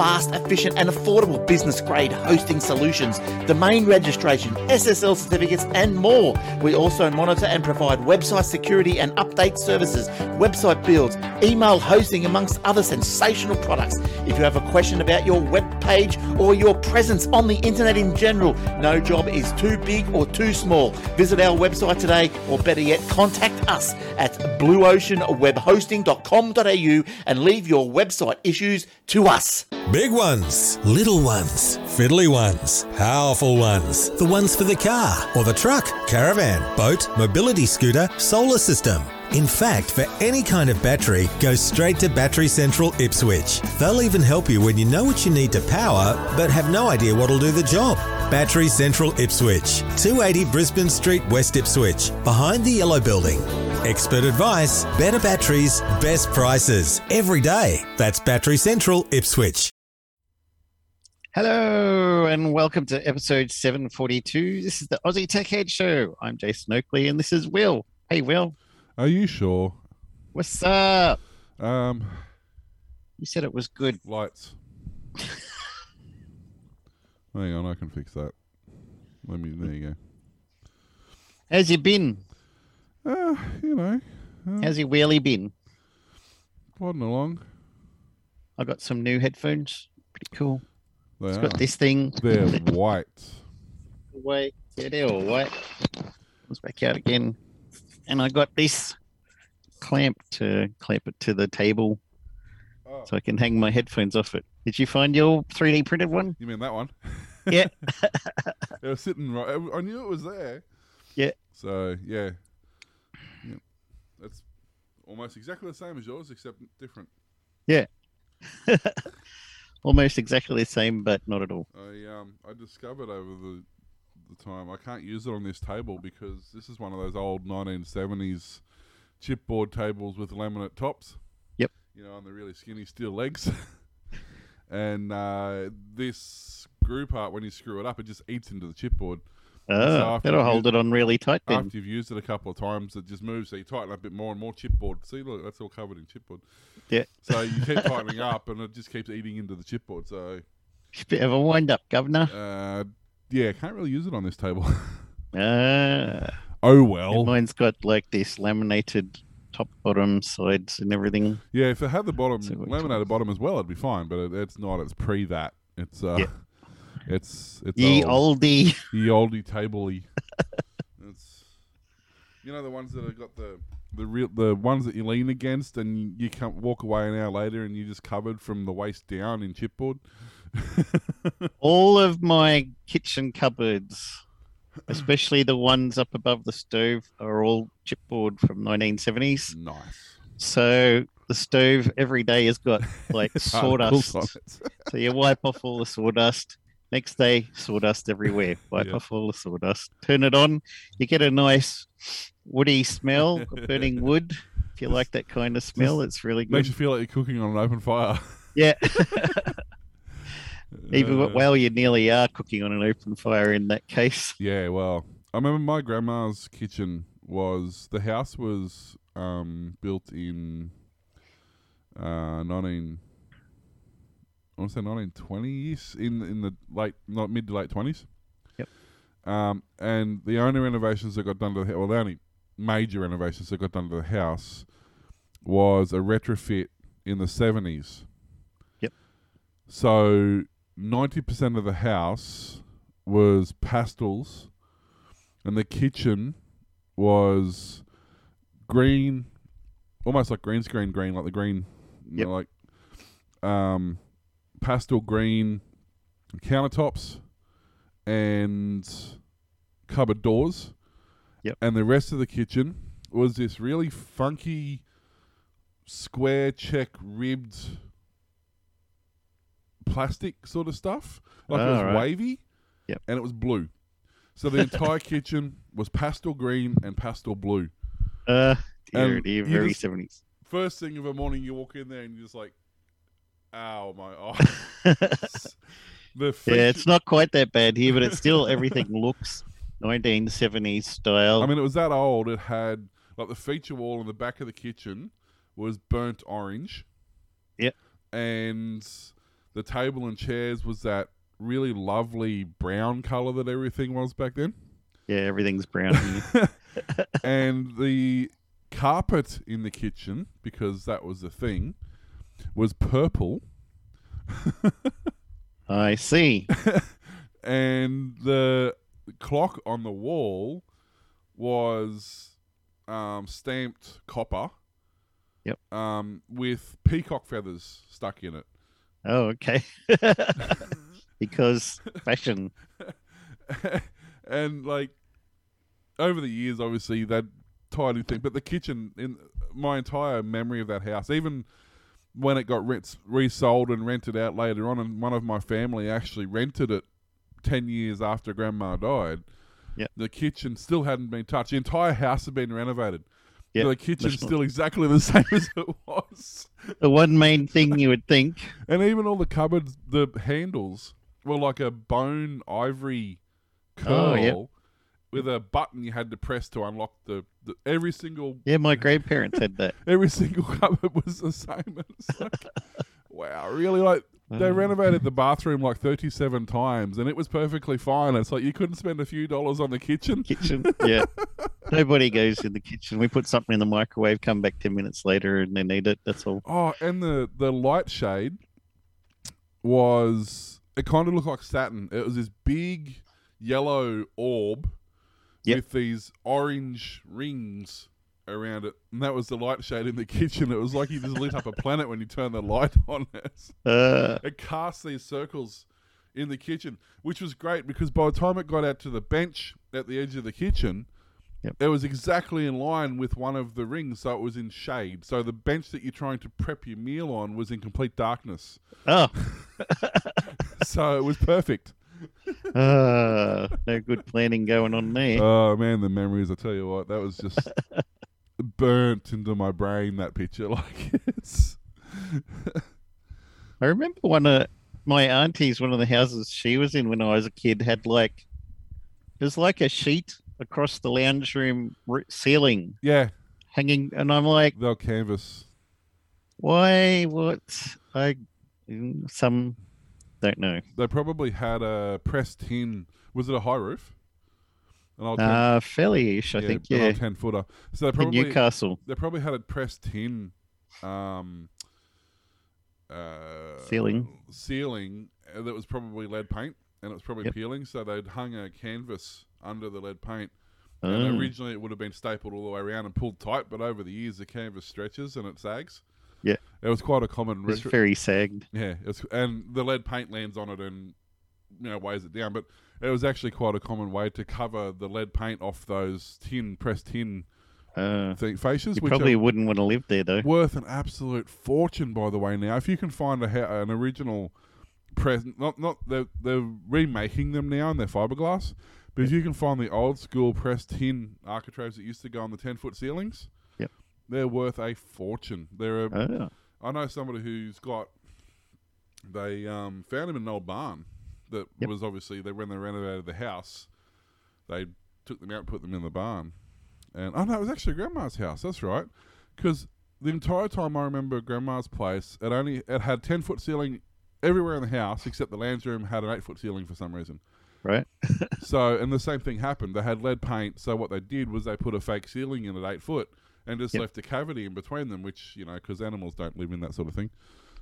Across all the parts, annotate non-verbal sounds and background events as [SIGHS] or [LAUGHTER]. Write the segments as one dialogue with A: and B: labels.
A: fast, efficient, and affordable business grade hosting solutions, domain registration, SSL certificates, and more. We also monitor and provide website security and update services, website builds, email hosting, amongst other sensational products. If you have a question about your web page or your presence on the internet in general, no job is too big or too small. Visit our website today, or better yet, contact us at blueoceanwebhosting.com.au and leave your website issues to us.
B: Big ones, little ones, fiddly ones, powerful ones, the ones for the car or the truck, caravan, boat, mobility scooter, solar system. In fact, for any kind of battery, go straight to Battery Central Ipswich. They'll even help you when you know what you need to power, but have no idea what'll do the job. Battery Central Ipswich, 280 Brisbane Street, West Ipswich, behind the Yellow Building. Expert advice, better batteries, best prices, every day. That's Battery Central Ipswich.
C: Hello and welcome to episode 742. This is the Aussie Tech Head Show. I'm Jason Oakley and this is Will. Hey, Will.
D: Are you sure?
C: What's up?
D: Um,
C: You said it was good.
D: lights. [LAUGHS] Hang on, I can fix that. Let me. There you go.
C: How's you been?
D: Uh, you know,
C: How's your wheelie been?
D: plodding along.
C: I got some new headphones. Pretty cool.
D: They
C: It's
D: are.
C: got this thing.
D: They're [LAUGHS] white.
C: Wait, yeah, they're all white. Let's back out again. And I got this clamp to clamp it to the table
D: Oh,
C: so I can hang my headphones off it. Did you find your 3D printed one?
D: you mean that one? [LAUGHS]
C: Yeah. [LAUGHS]
D: It was sitting right. I knew it was there.
C: Yeah.
D: So yeah, yeah. That's almost exactly the same as yours, except different.
C: Almost exactly the same, but not at all.
D: I um I discovered over the the time I can't use it on this table because this is one of those old 1970s chipboard tables with laminate tops.
C: Yep.
D: You know, on the really skinny steel legs. [LAUGHS] and uh, this screw part, when you screw it up, it just eats into the chipboard.
C: Oh,
D: after
C: that'll
D: you-
C: hold it on really tight then.
D: After you've used it a couple of times, it just moves. So you tighten up a bit more and more chipboard. See, look, that's all covered in chipboard.
C: Yeah.
D: So you keep [LAUGHS] tightening up, and it just keeps eating into the chipboard. So,
C: Bit of a wind up, Governor.
D: uh, yeah, can't really use it on this table. [LAUGHS]
C: Ah,
D: oh well.
C: mine's got like this laminated top, bottom, sides, and everything.
D: Yeah, if it had the bottom laminated bottom as well, it'd be fine. But it, it's not. It's pre that. It's uh,
C: Yeah. [LAUGHS]
D: it's it's
C: Ye
D: old.
C: oldie. [LAUGHS]
D: Ye oldie tabley. [LAUGHS] it's you know the ones that have got the the real the ones that you lean against and you can't walk away an hour later and you're just covered from the waist down in chipboard. [LAUGHS]
C: All of my kitchen cupboards, especially the ones up above the stove, are all chipboard from 1970s.
D: nice.
C: So the stove every day has got like sawdust. So you wipe off all the sawdust. Next day, sawdust everywhere. [LAUGHS] Wipe
D: Yeah.
C: off all the sawdust. Turn it on. You get a nice woody smell [LAUGHS] burning wood. If you like that kind of smell, it's really good.
D: Makes you feel like you're cooking on an open fire.
C: Yeah. [LAUGHS] Even
D: Uh,
C: well, you nearly are cooking on an open fire in that case.
D: Yeah, well, I remember my grandma's kitchen was the house was um, built in uh, nineteen. I want to say nineteen twenties in in the late not mid to late twenties.
C: Yep.
D: Um, and the only renovations that got done to the well, the only major renovations that got done to the house was a retrofit in the seventies.
C: Yep.
D: So ninety percent of the house was pastels, and the kitchen was green, almost like green screen green, like the green, you know, like um, pastel green countertops and cupboard doors.
C: Yep.
D: And the rest of the kitchen was this really funky square check ribbed plastic sort of stuff. Like it was
C: Alright.
D: wavy.
C: Yep.
D: And it was blue. So the entire [LAUGHS] kitchen was pastel green and pastel blue.
C: Uh, dear, dear, very 70s.
D: First thing of a morning, you walk in there and you're just like, "Ow, my [LAUGHS] eyes." the
C: yeah, it's not quite that bad here, but it's still everything looks 1970s style.
D: I mean, it was that old. It had like the feature wall in the back of the kitchen was burnt orange.
C: Yep.
D: And The table and chairs was that really lovely brown color that everything was back then.
C: Yeah, everything's brown. [LAUGHS] [LAUGHS]
D: and the carpet in the kitchen, because that was the thing, was purple.
C: I see. [LAUGHS]
D: and the clock on the wall was um, stamped copper.
C: Yep.
D: Um, with peacock feathers stuck in it.
C: Oh, okay. [LAUGHS] because fashion. [LAUGHS]
D: and like over the years, obviously that tiny thing, but the kitchen in my entire memory of that house, even when it got rent, resold and rented out later on, and one of my family actually rented it ten years after Grandma died.
C: Yep.
D: the kitchen still hadn't been touched. The entire house had been renovated.
C: Yep,
D: the kitchen's still exactly the [LAUGHS] same as it was.
C: The one main thing you would think.
D: And even all the cupboards, the handles were like a bone ivory oh, curl
C: Oh, yep.
D: With a button you had to press to unlock the, the every single
C: Yeah, my grandparents had that. [LAUGHS]
D: every single cupboard was the same. [LAUGHS] It's like, wow, really? Like they
C: Oh.
D: renovated the bathroom like thirty-seven times, and it was perfectly fine. It's like you couldn't spend a few dollars on the kitchen.
C: kitchen. [LAUGHS] Yeah. Nobody goes in the kitchen. We put something in the microwave, come back 10 minutes later, and they need it. That's all.
D: Oh, and the the light shade was it kind of looked like satin. It was this big yellow orb
C: Yep.
D: with these orange rings around it, and that was the light shade in the [LAUGHS] kitchen. It was like you just lit up a planet when you turn the light [LAUGHS] on. It,
C: Uh,
D: it cast these circles in the kitchen, which was great because by the time it got out to the bench at the edge of the kitchen.
C: Yep.
D: It was exactly in line with one of the rings, so it was in shade. So the bench that you're trying to prep your meal on was in complete darkness.
C: oh, [LAUGHS]
D: so it was perfect.
C: Uh, [LAUGHS] no good planning going on there.
D: Oh man, the memories! I tell you what, that was just [LAUGHS] burnt into my brain. That picture, [LAUGHS] like it's
C: I remember one of my aunties, one of the houses she was in when I was a kid, had like, it was like a sheet across the lounge room ceiling
D: yeah,
C: hanging. And I'm like,
D: they'll canvas.
C: why? What? I, some, don't know.
D: They probably had a pressed tin. Was it a high roof? An old ten,
C: Uh, fairly ish, I think, yeah.
D: ten footer. So they
C: In
D: probably
C: Newcastle.
D: they probably had a pressed tin um, uh,
C: Ceiling.
D: ceiling uh, that was probably lead paint and it was probably
C: Yep.
D: peeling. So they'd hung a canvas under the lead paint.
C: Oh,
D: And originally it would have been stapled all the way around and pulled tight, but over the years the canvas stretches and it sags.
C: Yeah.
D: it was quite a common.
C: it's
D: retro-
C: very sagged.
D: yeah, it's, and the lead paint lands on it and you know weighs it down. But it was actually quite a common way to cover the lead paint off those tin pressed tin
C: Uh,
D: thing, fascias,
C: you
D: which
C: probably wouldn't want to live there, though.
D: worth an absolute fortune. By the way, now if you can find a an original press, not not they're, they're remaking them now and they're fiberglass. But if you can find the old school pressed tin architraves that used to go on the ten foot ceilings. They're worth a fortune. They're a,
C: Oh,
D: I know somebody who's got. They um, found them in an old barn that
C: Yep.
D: was obviously they when they renovated the house, they took them out and put them in the barn, and oh no, it was actually Grandma's house. That's right, because the entire time I remember Grandma's place, it only it had ten foot ceiling everywhere in the house except the lounge room had an eight foot ceiling for some reason.
C: right. [LAUGHS]
D: So, and the same thing happened. They had lead paint. So what they did was they put a fake ceiling in at eight foot and just
C: Yep.
D: left a cavity in between them, which you know, because animals don't live in that sort of thing.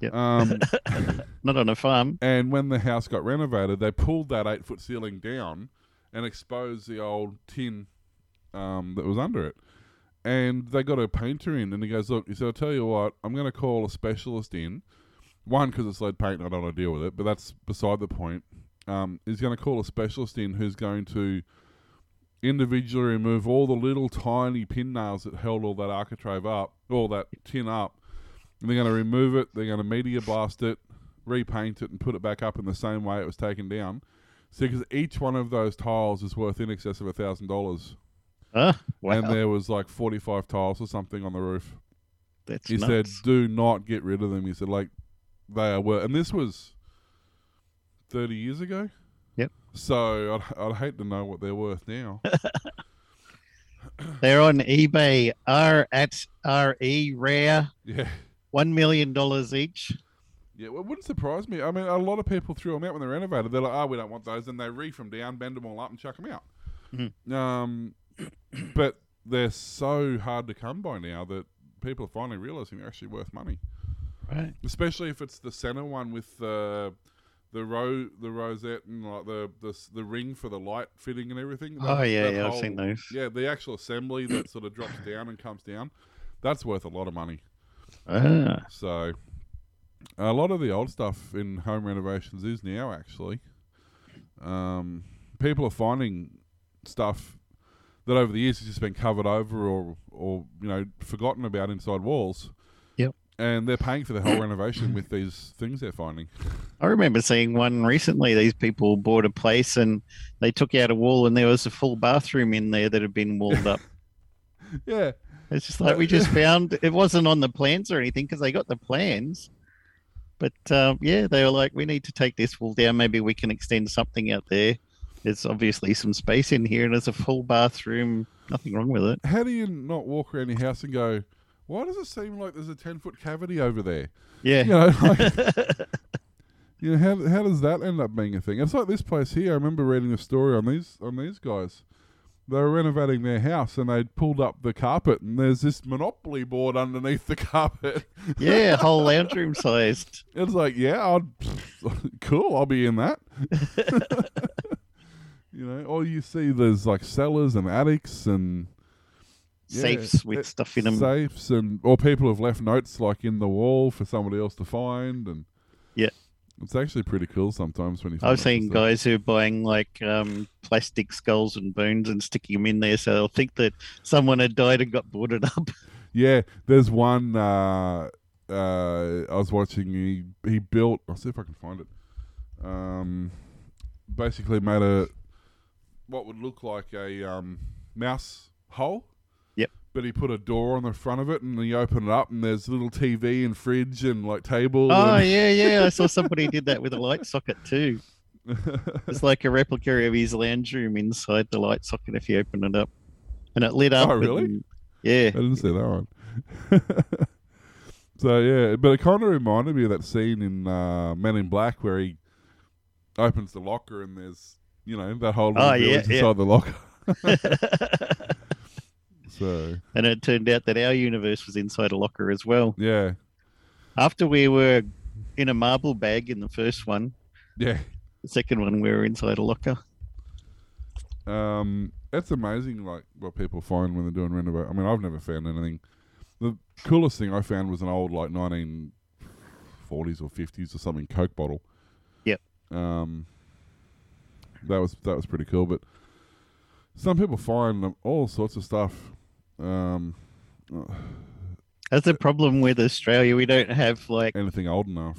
C: Yep.
D: Um, [LAUGHS]
C: Not on a farm.
D: and when the house got renovated, they pulled that eight foot ceiling down and exposed the old tin um, that was under it. And they got a painter in, and he goes, "Look," he said, "I'll tell you what, I'm going to call a specialist in. One, because it's lead paint, I don't want to deal with it, but that's beside the point. Um, he's going to call a specialist in who's going to individually remove all the little tiny pin nails that held all that architrave up, all that tin up. And they're going to remove it. They're going to media blast it, repaint it, and put it back up in the same way it was taken down. See, because each one of those tiles is worth in excess of a thousand dollars, and there was like forty-five tiles or something on the roof.
C: That's
D: He
C: nuts.
D: said, "Do not get rid of them." He said, "Like they are worth," and this was thirty years ago. So I'd, I'd hate to know what they're worth now. [LAUGHS]
C: They're on eBay. R at RE rare.
D: yeah,
C: One million dollars each.
D: Yeah, well, it wouldn't surprise me. I mean, a lot of people threw them out when they renovated. They're like, "Oh, we don't want those," and they reef them down, bend them all up, and chuck them out.
C: Mhm.
D: Um, [CLEARS THROAT] but they're so hard to come by now that people are finally realizing they're actually worth money.
C: Right.
D: Especially if it's the center one with the the row, the rosette, and like the the the ring for the light fitting and everything.
C: Oh, yeah,
D: that
C: yeah, I've seen those.
D: Yeah, the actual assembly that sort of drops down and comes down. That's worth a lot of money.
C: Ah,
D: So, a lot of the old stuff in home renovations is now actually. Um, people are finding stuff that over the years has just been covered over or, or you know, forgotten about inside walls. And they're paying for the whole renovation with these things they're finding.
C: I remember seeing one recently. These people bought a place and they took out a wall, and there was a full bathroom in there that had been walled up. [LAUGHS]
D: Yeah.
C: It's just like we just found it wasn't on the plans or anything because they got the plans. But um, yeah, they were like, we need to take this wall down. Maybe we can extend something out there. There's obviously some space in here, and there's a full bathroom. Nothing wrong with it.
D: How do you not walk around your house and go, why does it seem like there's a 10 foot cavity over there?
C: Yeah.
D: You know, like, [LAUGHS] you know, how how does that end up being a thing? It's like this place here. I remember reading a story on these on these guys. They were renovating their house and they'd pulled up the carpet and there's this monopoly board underneath the [LAUGHS] carpet.
C: yeah, whole lounge room [LAUGHS] sized.
D: It's like, yeah, I'd, cool. I'll be in that. you know, or you see there's like cellars and attics and yeah,
C: Safes with
D: it-
C: stuff in them.
D: safes and or people have left notes like in the wall for somebody else to find and
C: Yeah.
D: it's actually pretty cool sometimes when you
C: I've seen guys who are buying like um, plastic skulls and bones and sticking them in there, so they'll think that someone had died and got boarded up. [LAUGHS]
D: yeah there's one uh uh I was watching he he built I'll see if I can find it um basically made a what would look like a um mouse hole. But he put a door on the front of it and he opened it up and there's a little TV and fridge and like table
C: Oh
D: and-
C: yeah, yeah. I saw [LAUGHS] somebody did that with a light socket too. It's like a replica of his lounge room inside the light socket if you open it up, and it lit up.
D: Oh, really?
C: and- yeah.
D: I didn't see that one. [LAUGHS] so yeah, but it kind of reminded me of that scene in uh, Men in Black where he opens the locker and there's you know that whole little
C: Oh, yeah, yeah.
D: inside the locker. [LAUGHS] so
C: and it turned out that our universe was inside a locker as well.
D: yeah,
C: After we were in a marble bag in the first one,
D: yeah.
C: the second one we were inside a locker.
D: Um, it's amazing like what people find when they're doing renovate. I mean, I've never found anything. The coolest thing I found was an old like 1940s or 50s or something Coke bottle.
C: Yep.
D: Um, that was that was pretty cool. But some people find all sorts of stuff. Um,
C: That's the problem with Australia. We don't have like
D: anything old enough.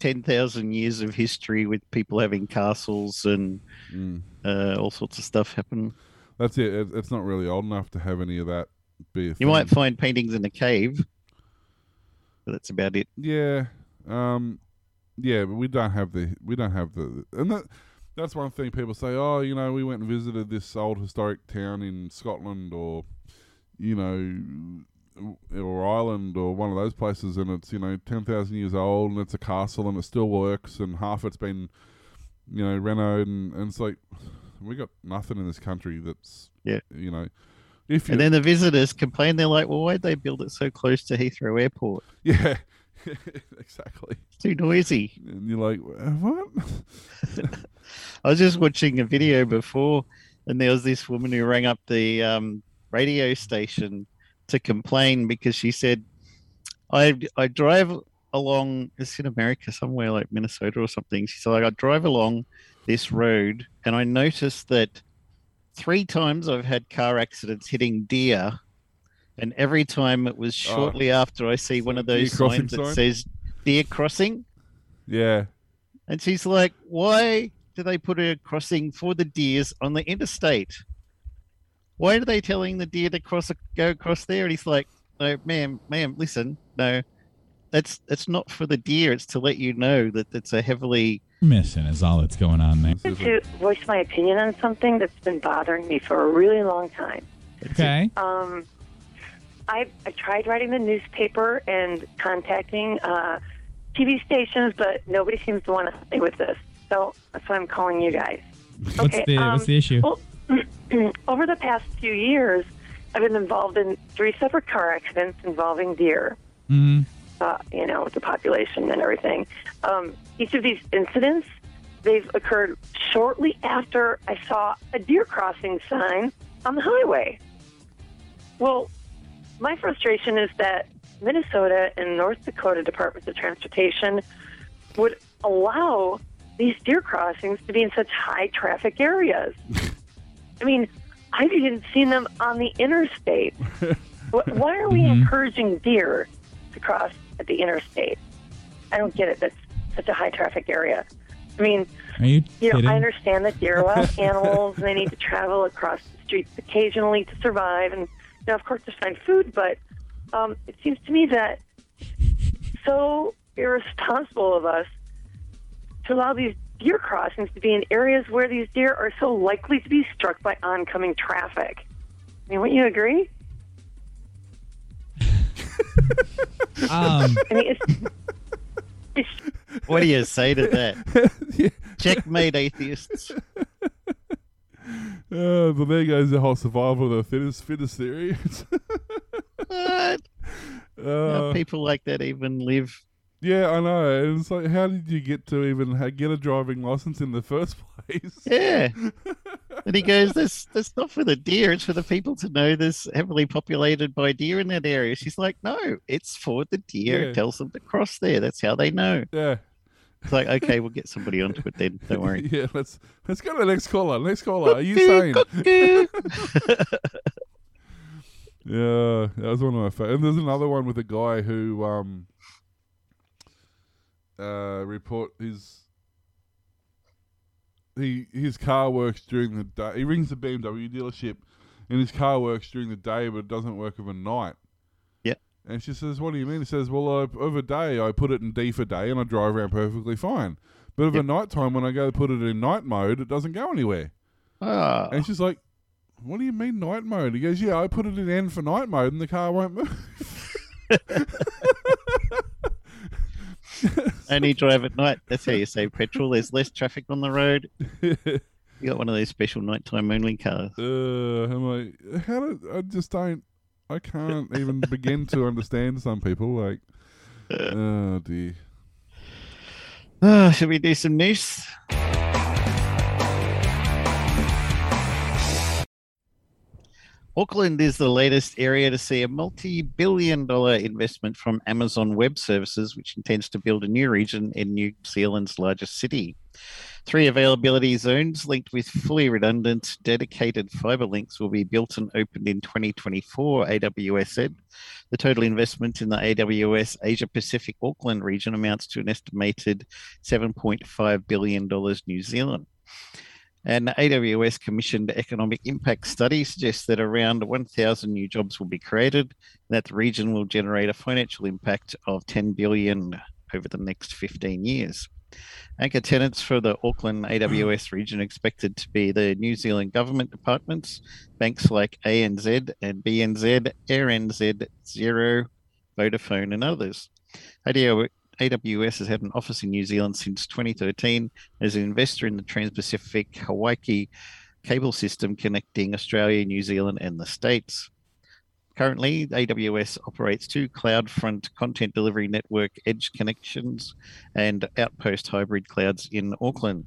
C: 10,000 years of history with people having castles and
D: Mm.
C: uh, all sorts of stuff happen.
D: That's it. it. It's not really old enough to have any of that be a
C: You
D: thing.
C: might find paintings in a cave, but that's about it.
D: Yeah, um, yeah, but we don't have the we don't have the and that that's one thing people say. Oh, you know, we went and visited this old historic town in Scotland, or you know, or Ireland, or one of those places, and it's you know ten thousand years old, and it's a castle, and it still works, and half it's been you know renovated, and, and it's like we got nothing in this country that's
C: Yeah.
D: you know. If
C: And then the visitors complain. They're like, well, why'd they build it so close to Heathrow Airport? [LAUGHS]
D: yeah, [LAUGHS] exactly.
C: It's too noisy.
D: And you're like, what? [LAUGHS]
C: I was just watching a video before, and there was this woman who rang up the um, radio station to complain because she said, "I I drive along. It's in America somewhere like Minnesota or something." She said, "Like I drive along this road, and I noticed that three times I've had car accidents hitting deer." And every time it was
D: Oh.
C: shortly after I see one of those signs that
D: sign?
C: says deer crossing.
D: yeah.
C: And she's like, why do they put a crossing for the deers on the interstate? Why are they telling the deer to cross go across there? And he's like, no, ma'am, ma'am, listen, no, that's that's not for the deer. It's to let you know that it's a heavily
E: Mission is all that's going on there.
F: To voice my opinion on something that's been bothering me for a really long time.
E: Okay.
F: Um, I, I tried writing the newspaper and contacting uh, TV stations, but nobody seems to want to stay with this. So that's why I'm calling you guys.
E: What's
F: Okay,
E: the
F: um,
E: What's the issue?
F: Well, [CLEARS THROAT] over the past few years, I've been involved in three separate car accidents involving deer.
E: hmm
F: Uh, you know, the population and everything. Um, each of these incidents, they've occurred shortly after I saw a deer crossing sign on the highway. Well, my frustration is that Minnesota and North Dakota Departments of Transportation would allow these deer crossings to be in such high traffic areas. [LAUGHS] I mean, I've even seen them on the interstate. [LAUGHS] Why are we encouraging deer to cross at the interstate? I don't get it. That's such a high traffic area. I mean,
E: you
F: you know,
E: kidding?
F: I understand that deer are [LAUGHS] wild animals and they need to travel across the streets occasionally to survive and, you know, of course, to find food. But um, it seems to me that so irresponsible of us to allow these deer crossings to be in areas where these deer are so likely to be struck by oncoming traffic. I mean, wouldn't you agree? [LAUGHS]
E: Um,
F: I mean, it's, it's
C: What do you say to that?
D: yeah. [LAUGHS]
C: Checkmate, atheists.
D: Uh, but there goes the whole survival of the fittest, fittest theory. [LAUGHS]
C: What? How
D: uh,
C: people like that even live?
D: Yeah, I know. And it's like, how did you get to even ha- get a driving license in the first [LAUGHS] place?
C: Yeah. [LAUGHS] And he goes, "That's that's not for the deer. It's for the people to know there's heavily populated by deer in that area." She's like, "No, it's for the deer.
D: Yeah.
C: It tells them to cross there. That's how they know."
D: Yeah.
C: It's like, okay, we'll get somebody onto it then. Don't worry. [LAUGHS]
D: yeah, let's let's go to the next caller. Next caller. Are you saying? Yeah, that was one of my favorite. And there's another one with a guy who um uh report his he his car works during the day. He rings the BMW dealership, and his car works during the day, but it doesn't work overnight.
C: Yep.
D: And she says, "What do you mean?" He says, "Well, I, over day I put it in D for day, and I drive around perfectly fine. But over
C: Yep.
D: night time, when I go to put it in night mode, it doesn't go anywhere."
C: Ah,
D: And she's like, "What do you mean night mode?" He goes, "Yeah, I put it in N for night mode, and the car won't move." [LAUGHS] [LAUGHS] [LAUGHS]
C: only drive at night. That's how you save petrol. There's less traffic on the road. [LAUGHS] You got one of those special nighttime only cars.
D: uh, I'm like, how do I just don't? I can't even begin to understand some people. Like, [LAUGHS] oh dear.
C: Ah, should we do some news? Auckland is the latest area to see a multi billion dollar investment from Amazon Web Services, which intends to build a new region in New Zealand's largest city. Three availability zones linked with fully redundant dedicated fiber links will be built and opened in 2024, AWS said. The total investment in the AWS Asia Pacific Auckland region amounts to an estimated $7.5 billion New Zealand. An AWS commissioned economic impact study suggests that around 1,000 new jobs will be created, and that the region will generate a financial impact of 10 billion over the next 15 years. Anchor tenants for the Auckland AWS [CLEARS THROAT] region are expected to be the New Zealand government departments, banks like ANZ and BNZ, AirNZ, Xero, Vodafone, and others. ADO AWS has had an office in New Zealand since 2013 as an investor in the Trans Pacific Hawaiki cable system connecting Australia, New Zealand, and the States. Currently, AWS operates two CloudFront content delivery network edge connections and Outpost hybrid clouds in Auckland.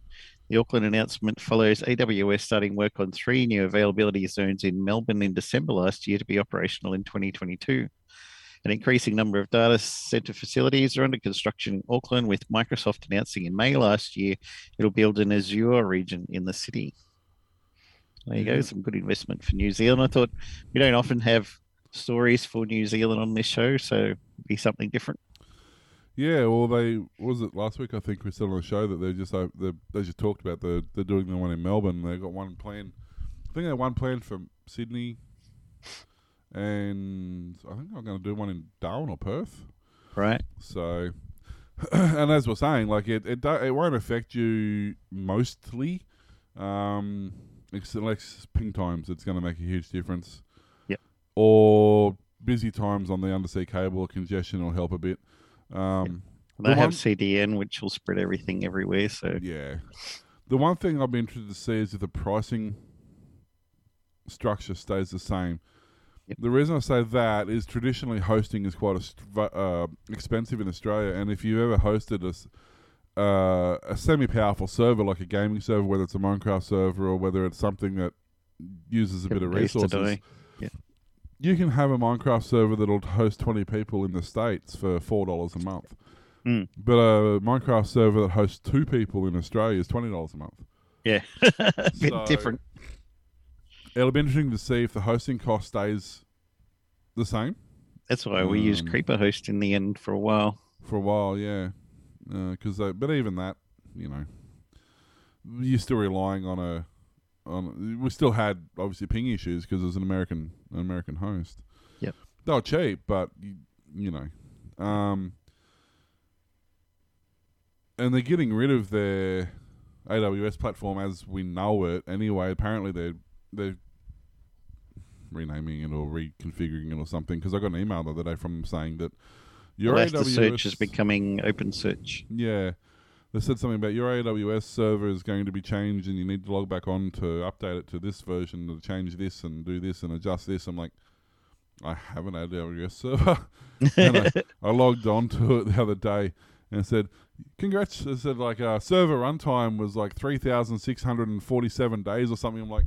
C: The Auckland announcement follows AWS starting work on three new availability zones in Melbourne in December last year to be operational in 2022. An increasing number of data center facilities are under construction in Auckland, with Microsoft announcing in May last year it'll build an Azure region in the city. There you go, mm. some good investment for New Zealand. I thought we don't often have stories for New Zealand on this show, so it'd be something different.
D: Yeah, well, they was it last week. I think we said on the show that they just op- they, they just talked about the they're doing the one in Melbourne. They've got one plan. I think they have one plan for Sydney, and I think I'm going to do one in Darwin or Perth.
C: Right.
D: So, [CLEARS THROAT] and as we're saying, like it it do, it won't affect you mostly, um, except like ping times. It's going to make a huge difference.
C: Yep.
D: Or busy times on the undersea cable or congestion will help a bit. Um,
C: They
D: The
C: have
D: one-
C: CDN, which will spread everything everywhere. So
D: Yeah. The one thing I'll be interested to see is if the pricing structure stays the same.
C: Yep.
D: The reason I say that is traditionally hosting is quite a uh, expensive in Australia, and if you've ever hosted a, s- uh, a semi-powerful server like a gaming server, whether it's a Minecraft server or whether it's something that uses a bit of resources,
C: die.
D: you can have a Minecraft server that'll host 20 people in the States for $4 a month.
C: Mm.
D: But a Minecraft server that hosts two people in Australia is $20 a month.
C: yeah, a [LAUGHS] bit
D: So-
C: different.
D: It'll be interesting to see if the hosting cost stays the same
C: That's why we used
D: Um,
C: Creeper Host in the end for a while.
D: for a while, yeah. Because, but even that, you know, you're still relying on a on. We still had obviously ping issues because it was an American an American host.
C: Yep.
D: they were cheap, but you, you know, um, and they're getting rid of their AWS platform as we know it. Anyway, apparently they're they're renaming it or reconfiguring it or something. Because I got an email the other day from them saying that your
C: Well,
D: AWS
C: search is becoming open search.
D: yeah. They said something about your AWS server is going to be changed and you need to log back on to update it to this version to change this and do this and adjust this. I'm like, I have an AWS server. [LAUGHS] and I, [LAUGHS] I logged on to it the other day and said, Congrats. It said, like, uh, server runtime was like 3,647 days or something. I'm like,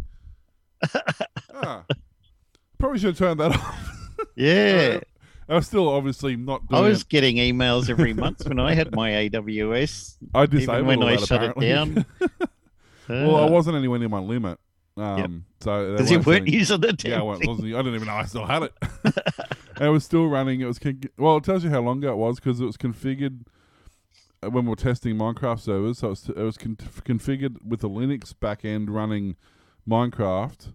D: ah, probably should have turned that [LAUGHS] off.
C: Yeah,
D: I was still obviously not
C: I was
D: it.
C: getting emails every [LAUGHS] month when I had my AWS.
D: I disabled
C: when I
D: that,
C: shut it
D: apparently.
C: down. [LAUGHS]
D: Well, I
C: Uh,
D: wasn't anywhere near my limit. Um, so
C: because you
D: weren't sending-
C: using the
D: Yeah, I wasn't, I didn't even know I still had it. it was still running. It was con- well. It tells you how long ago it was because it was configured uh, when we were testing Minecraft servers. So it was, it was con- configured with a Linux backend running Minecraft,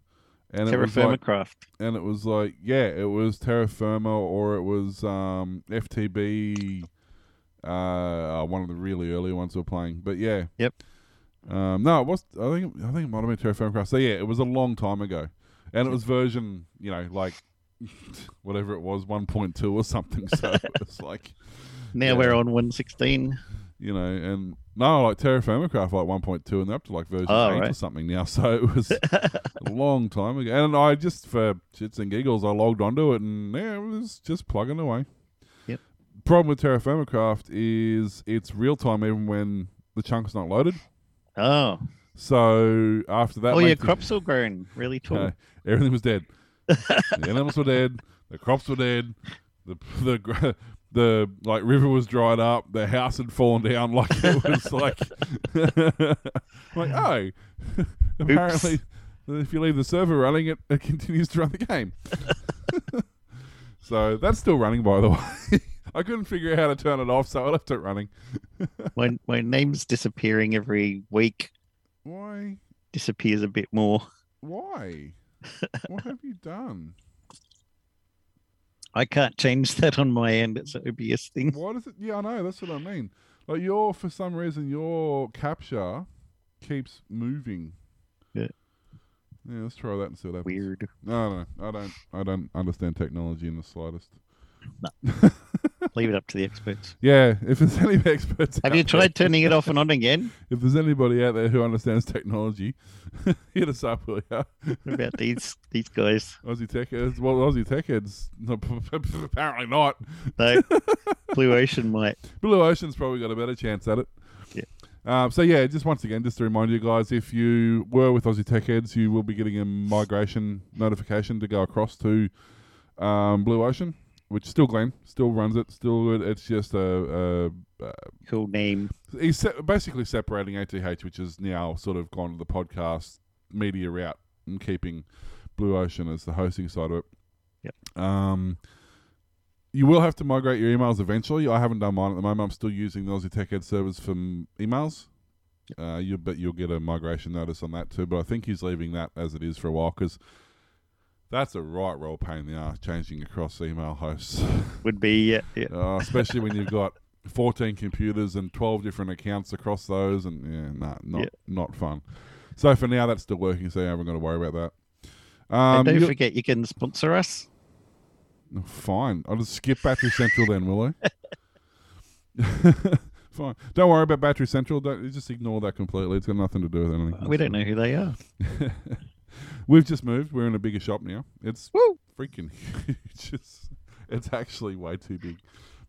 D: and it was like, and it was like, yeah, it was Terra Firma or it was um, FTB. Uh, one of the really early ones we were playing, but yeah,
C: Yep.
D: um, no, it was. I think I think it might have been Terra Firma. So yeah, it was a long time ago, and it was version, you know, like [LAUGHS] whatever it was, one point two or something. So [LAUGHS] it was like,
C: Now
D: yeah.
C: we're on 116.
D: You know, and no, like Terra Firmacraft like one point two, and they're up to like version
C: Oh,
D: eight or
C: right.
D: something now. [LAUGHS] So it was [LAUGHS] a long time ago, and I just for shits and giggles, I logged onto it, and yeah, it was just plugging away.
C: Yep.
D: Problem with Terra Firmacraft is it's real time even when the chunk's not loaded.
C: Oh,
D: So after that,
C: oh, your crops all grown really [LAUGHS] tall.
D: Everything was dead. the animals were dead. The crops were dead. The the the like river was dried up. The house had fallen down. Like it [LAUGHS] was like [LAUGHS] like oh, [LAUGHS] apparently if you leave the server running, it, it continues to run the game. so that's still running, by the way. I couldn't figure out how to turn it off, so I left it running.
C: my my name's disappearing every week.
D: Why?
C: Disappears a bit more.
D: Why? what have you done?
C: I can't change that on my end. It's an OBS thing.
D: Why does it? Yeah, I know. That's what I mean. Like your, for some reason, your capture keeps moving.
C: Yeah.
D: Yeah, let's try that and see what happens.
C: Weird.
D: No, no, I don't. I don't understand technology in the slightest. [LAUGHS]
C: Leave it up to the experts.
D: Yeah, if there's any experts,
C: Have you
D: there-
C: tried turning it off and on again? [LAUGHS]
D: If there's anybody out there who understands technology, [LAUGHS] hit us up, will?
C: What about these these guys?
D: Aussie tech heads. Well, Aussie tech heads. no, [LAUGHS] Apparently not.
C: No, Blue Ocean might.
D: Blue Ocean's probably got a better chance at it.
C: Yeah.
D: Um, so yeah, just once again, just to remind you guys, if you were with Aussie Tech Heads, you will be getting a migration notification to go across to um, Blue Ocean, which still Glenn still runs it, still good. It's just a, a, a
C: Cool name.
D: he's se- basically separating ATH, which has now sort of gone to the podcast media route and keeping Blue Ocean as the hosting side of it.
C: Yep.
D: Um, you will have to migrate your emails eventually. I haven't done mine at the moment. I'm still using the Aussie Tech Head servers for m- emails. Uh, you bet you'll get a migration notice on that too. But I think he's leaving that as it is for a while because that's a right roll pain in the ass changing across email hosts. [LAUGHS]
C: Would be yeah, yeah.
D: Uh, especially when you've got 14 computers and 12 different accounts across those, and yeah, nah, not
C: Yeah.
D: not fun. So for now, that's still working, so you haven't got to worry about that.
C: And
D: Um,
C: don't forget, you can sponsor us.
D: fine, I'll just skip Battery Central then, will I? [LAUGHS] [LAUGHS] Fine. Don't worry about Battery Central. Don't just ignore that completely. It's got nothing to do with anything.
C: We don't know who they are. [LAUGHS]
D: We've just moved. We're in a bigger shop now. It's
C: Woo!
D: freaking [LAUGHS] huge. It's, it's actually way too big.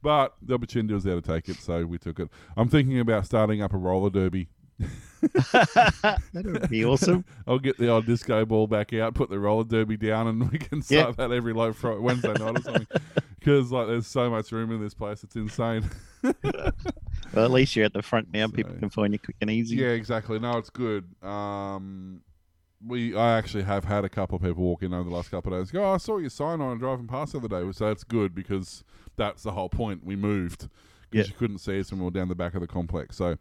D: But the opportunity was there to take it, so we took it. I'm thinking about starting up a roller derby. [LAUGHS]
C: that would be awesome.
D: I'll get the old disco ball back out, put the roller derby down, and we can start that every like Friday, Wednesday night or something. Because like, there's so much room in this place, it's insane.
C: Well, at least you're at the front now. People can find you quick and easy.
D: Yeah, exactly. No, it's good. Um, we I actually have had a couple of people walk in over the last couple of days. Go, oh, I saw your sign on driving past the other day. So that's good because that's the whole point. We moved because
C: Yeah.
D: you couldn't see us when we were down the back of the complex. So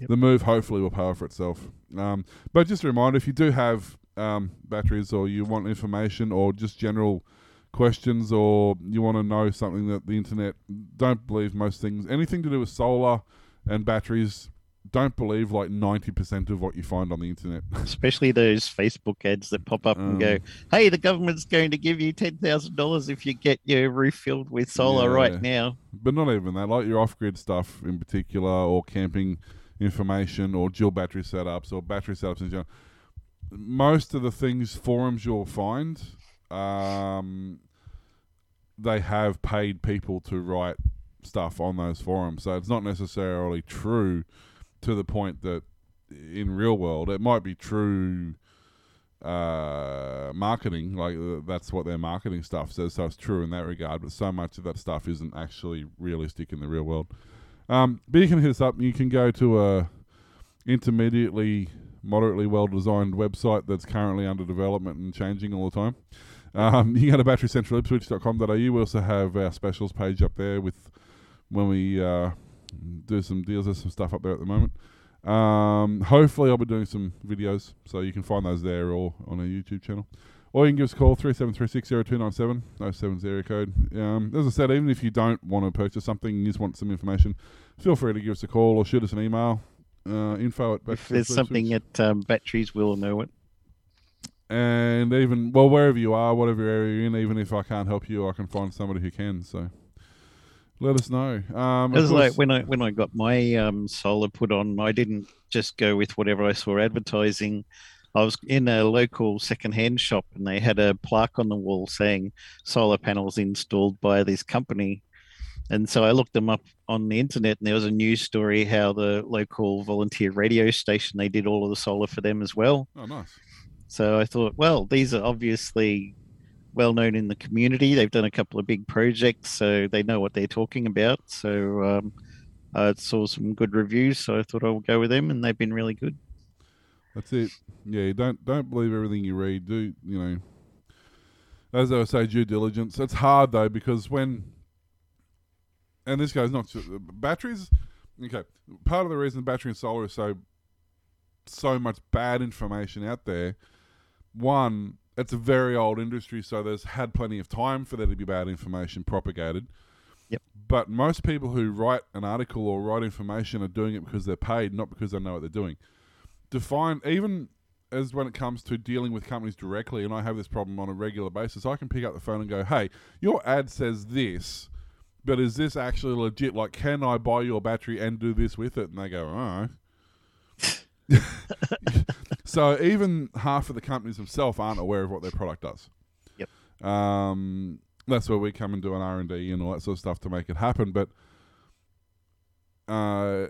C: Yep.
D: the move hopefully will pay for itself. Um, but just a reminder, if you do have um, batteries or you want information or just general questions or you want to know something that the internet don't believe most things anything to do with solar and batteries don't believe like 90% of what you find on the internet [LAUGHS]
C: Especially those Facebook ads that pop up and go,
D: Um,
C: "Hey, the government's going to give you ten thousand dollars if you get your roof filled with solar
D: Yeah.
C: right now."
D: but not even that like your off-grid stuff in particular or camping information or dual battery setups or battery setups in general most of the things forums you'll find um, they have paid people to write stuff on those forums so it's not necessarily true to the point that in real world it might be true uh, marketing like uh, that's what their marketing stuff says so it's true in that regard but so much of that stuff isn't actually realistic in the real world. Um, but you can hit us up. You can go to a intermediately moderately well designed website that's currently under development and changing all the time. Um, you can go to batterycentralipswich.com.au we also have our specials page up there with when we uh, do some deals there's some stuff up there at the moment um, hopefully, I'll be doing some videos, so you can find those there or on our YouTube channel. Or you can give us a call, 37360297, 070 area code. Um, as I said, even if you don't want to purchase something, you just want some information, feel free to give us a call or shoot us an email. Uh, info at
C: If there's something at um, batteries, we'll know it.
D: And even, well, wherever you are, whatever area you're in, even if I can't help you, I can find somebody who can. So let us know. Um,
C: It was like when I when I got my um, solar put on, I didn't just go with whatever I saw advertising. I was in a local secondhand shop, and they had a plaque on the wall saying solar panels installed by this company. And so I looked them up on the internet, and there was a news story how the local volunteer radio station they did all of the solar for them as well.
D: oh, nice.
C: So I thought, well, these are obviously well known in the community. They've done a couple of big projects, so they know what they're talking about. So um, I saw some good reviews, so I thought I'll go with them, and they've been really good.
D: That's it. Yeah, don't don't believe everything you read. Do you know? As I say, due diligence. It's hard though because when, and this goes not to, batteries. Okay, part of the reason battery and solar is so so much bad information out there. One, it's a very old industry, so there's had plenty of time for there to be bad information propagated.
C: Yep.
D: But most people who write an article or write information are doing it because they're paid, not because they know what they're doing define even as when it comes to dealing with companies directly and I have this problem on a regular basis I can pick up the phone and go hey your ad says this but is this actually legit like can I buy your battery and do this with it and they go oh [LAUGHS] [LAUGHS] [LAUGHS] so even half of the companies themselves aren't aware of what their product does.
C: Yep.
D: um, that's where we come and do an R&D and all that sort of stuff to make it happen. But uh,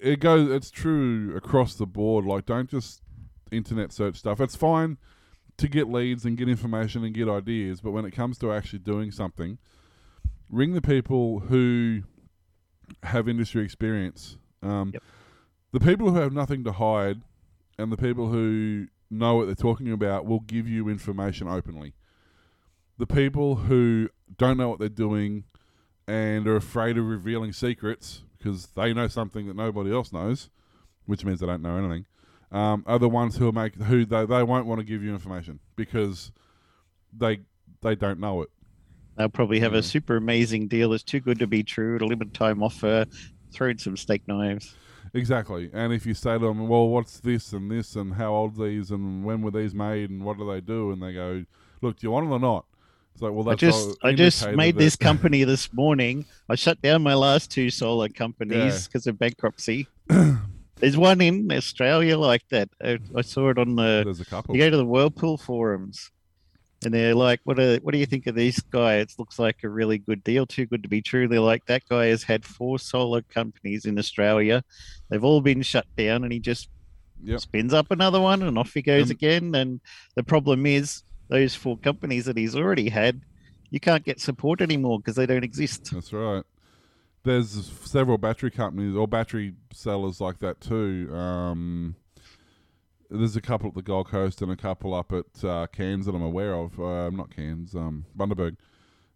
D: it goes it's true across the board. Like don't just internet search stuff. It's fine to get leads and get information and get ideas but when it comes to actually doing something ring the people who have industry experience. Um,
C: Yep.
D: the people who have nothing to hide and the people who know what they're talking about will give you information openly the people who don't know what they're doing and are afraid of revealing secrets because they know something that nobody else knows, which means they don't know anything, um, are the ones who make who they, they won't want to give you information because they they don't know it.
C: They'll probably have
D: Yeah.
C: a super amazing deal It's too good to be true a limited time offer. Throw in some steak knives.
D: Exactly. And if you say to them, well, what's this and this and how old are these and when were these made and what do they do? And they go, look, do you want it or not? It's like, well,
C: I just I just made
D: that-
C: this company this morning. I shut down my last two solar companies because of bankruptcy. [CLEARS THROAT] There's one in Australia like that. I, I saw it on the.
D: There's a couple.
C: You go to the Whirlpool forums, and they're like, "What? Are, what do you think of this guy? It looks like a really good deal. Too good to be true." They're like, "That guy has had four solar companies in Australia. They've all been shut down, and he just
D: Yep.
C: spins up another one, and off he goes
D: Um,
C: again." And the problem is, those four companies that he's already had, you can't get support anymore because they don't exist.
D: That's right. There's several battery companies or battery sellers like that too. Um, there's a couple at the Gold Coast and a couple up at uh, Cairns that I'm aware of. Uh, not Cairns, um, Bundaberg.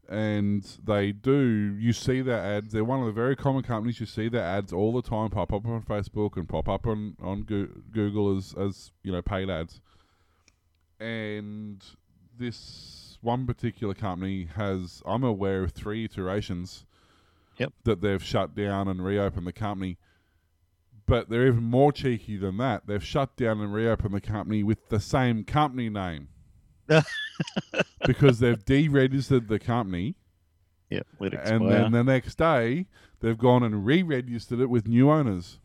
D: And they do, you see their ads. They're one of the very common companies. You see their ads all the time pop up on Facebook and pop up on, on Goo- Google as, as, you know, paid ads. And this one particular company has, I'm aware of three iterations yep. that they've shut down and reopened the company. But they're even more cheeky than that. They've shut down and reopened the company with the same company name [LAUGHS] because they've deregistered the company,
C: Yeah,
D: and then the next day they've gone and re-registered it with new owners,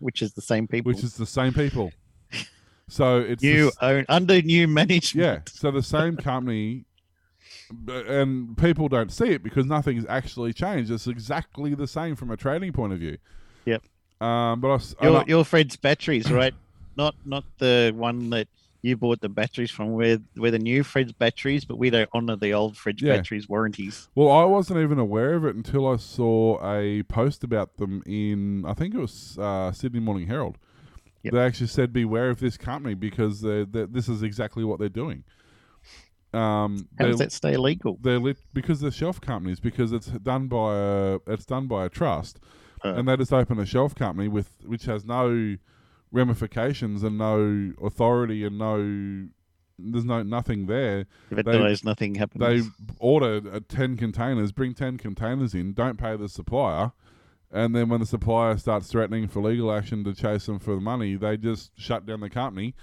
C: which is the same people.
D: which is the same people. [LAUGHS] So it's the
C: you
D: s-
C: own under new management.
D: yeah. So the same company, and people don't see it because nothing's actually changed. It's exactly the same from a trading point of view.
C: Yep.
D: Um, but I s- I
C: Your your Fred's batteries, right? [CLEARS THROAT] not not the one that you bought the batteries from. We're we're the new Fred's batteries, but we don't honor the old Fred's
D: Yeah.
C: batteries warranties.
D: Well, I wasn't even aware of it until I saw a post about them in, I think it was uh, Sydney Morning Herald.
C: Yep.
D: They actually said, "Beware of this company because they're, they're, this is exactly what they're doing." Um,
C: How does that stay legal?
D: They're lit because they're shelf companies because it's done by a it's done by a trust, And they just open a shelf company with which has no ramifications and no authority and no there's no nothing there.
C: If it
D: they-
C: dies, nothing happens.
D: They order uh, ten containers, bring ten containers in, don't pay the supplier, and then when the supplier starts threatening for legal action to chase them for the money, they just shut down the company,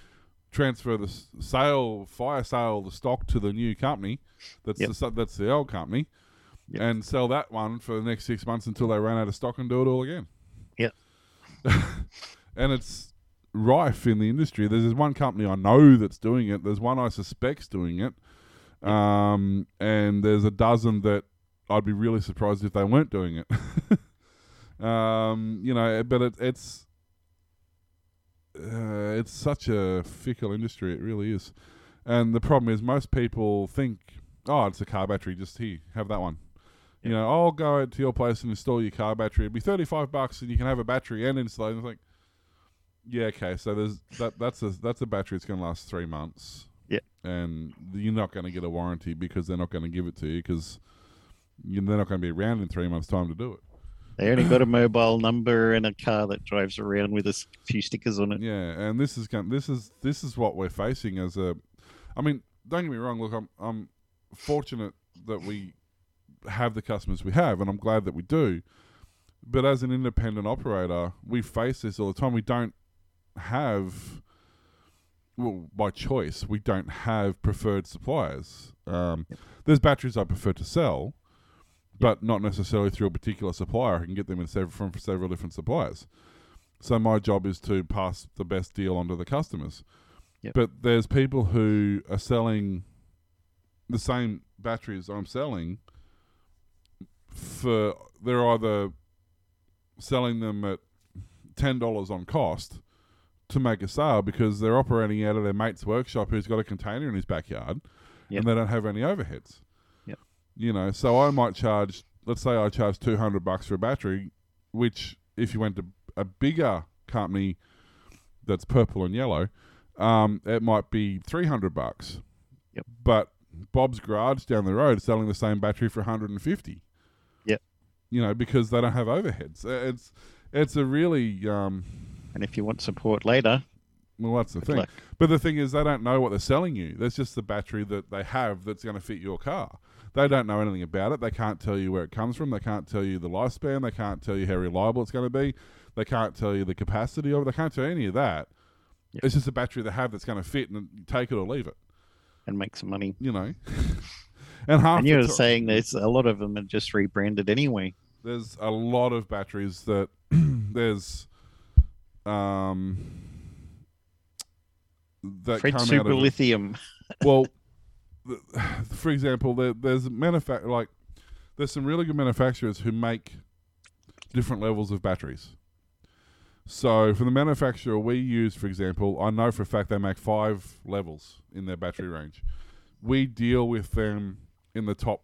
D: transfer the sale, fire sale the stock to the new company, that's
C: Yep.
D: the that's the old company,
C: Yep.
D: and sell that one for the next six months until they run out of stock and do it all again.
C: Yep. [LAUGHS]
D: and it's rife in the industry. There's one company I know that's doing it. There's one I suspect's doing it. Um, and there's a dozen that I'd be really surprised if they weren't doing it. [LAUGHS] um, you know, but it, it's uh, it's such a fickle industry. It really is. And the problem is, most people think, "Oh, it's a car battery. Just here, have that one." You know, I'll go out to your place and install your car battery. It'll be thirty-five bucks, and you can have a battery and install. it. It's like, yeah, okay. So there's that. That's a that's a battery. It's going to last three months.
C: Yeah.
D: and you're not going to get a warranty because they're not going to give it to you because they're not going to be around in three months' time to do it.
C: They only got a mobile number and a car that drives around with a few stickers on it.
D: Yeah, and this is this is this is what we're facing as a. I mean, don't get me wrong. Look, I'm I'm fortunate that we have the customers we have, and I'm glad that we do. But as an independent operator, we face this all the time. We don't have, well, by choice, we don't have preferred suppliers. Um, There's batteries I prefer to sell, but not necessarily through a particular supplier. I can get them in several, from several different suppliers. So my job is to pass the best deal on to the customers.
C: Yep.
D: But there's people who are selling the same batteries I'm selling for they're either selling them at ten dollars on cost to make a sale because they're operating out of their mate's workshop who's got a container in his backyard
C: Yep.
D: and they don't have any overheads.
C: Yep.
D: You know, so I might charge let's say I charge two hundred bucks for a battery, which if you went to a bigger company that's purple and yellow, um, it might be three hundred bucks.
C: Yep.
D: But Bob's Garage down the road selling the same battery for 150. You know, because they don't have overheads. Uh, It's it's a really um,
C: And if you want support later,
D: well, that's the thing.
C: luck.
D: But the thing is, they don't know what they're selling you. That's just the battery that they have that's going to fit your car. They don't know anything about it. They can't tell you where it comes from. They can't tell you the lifespan. They can't tell you how reliable it's going to be. They can't tell you the capacity of it. They can't tell you any of that.
C: Yep.
D: It's just a battery they have that's going to fit and take it or leave it.
C: and make some money.
D: You know. [LAUGHS] And half
C: And you were saying there's a lot of them are just rebranded anyway.
D: there's a lot of batteries that [CLEARS THROAT] there's um that
C: Fred
D: come
C: Super
D: out of
C: Lithium. [LAUGHS]
D: well th- [SIGHS] for example there, there's manufa- like there's some really good manufacturers who make different levels of batteries so for the manufacturer we use for example i know for a fact they make five levels in their battery range we deal with them in the top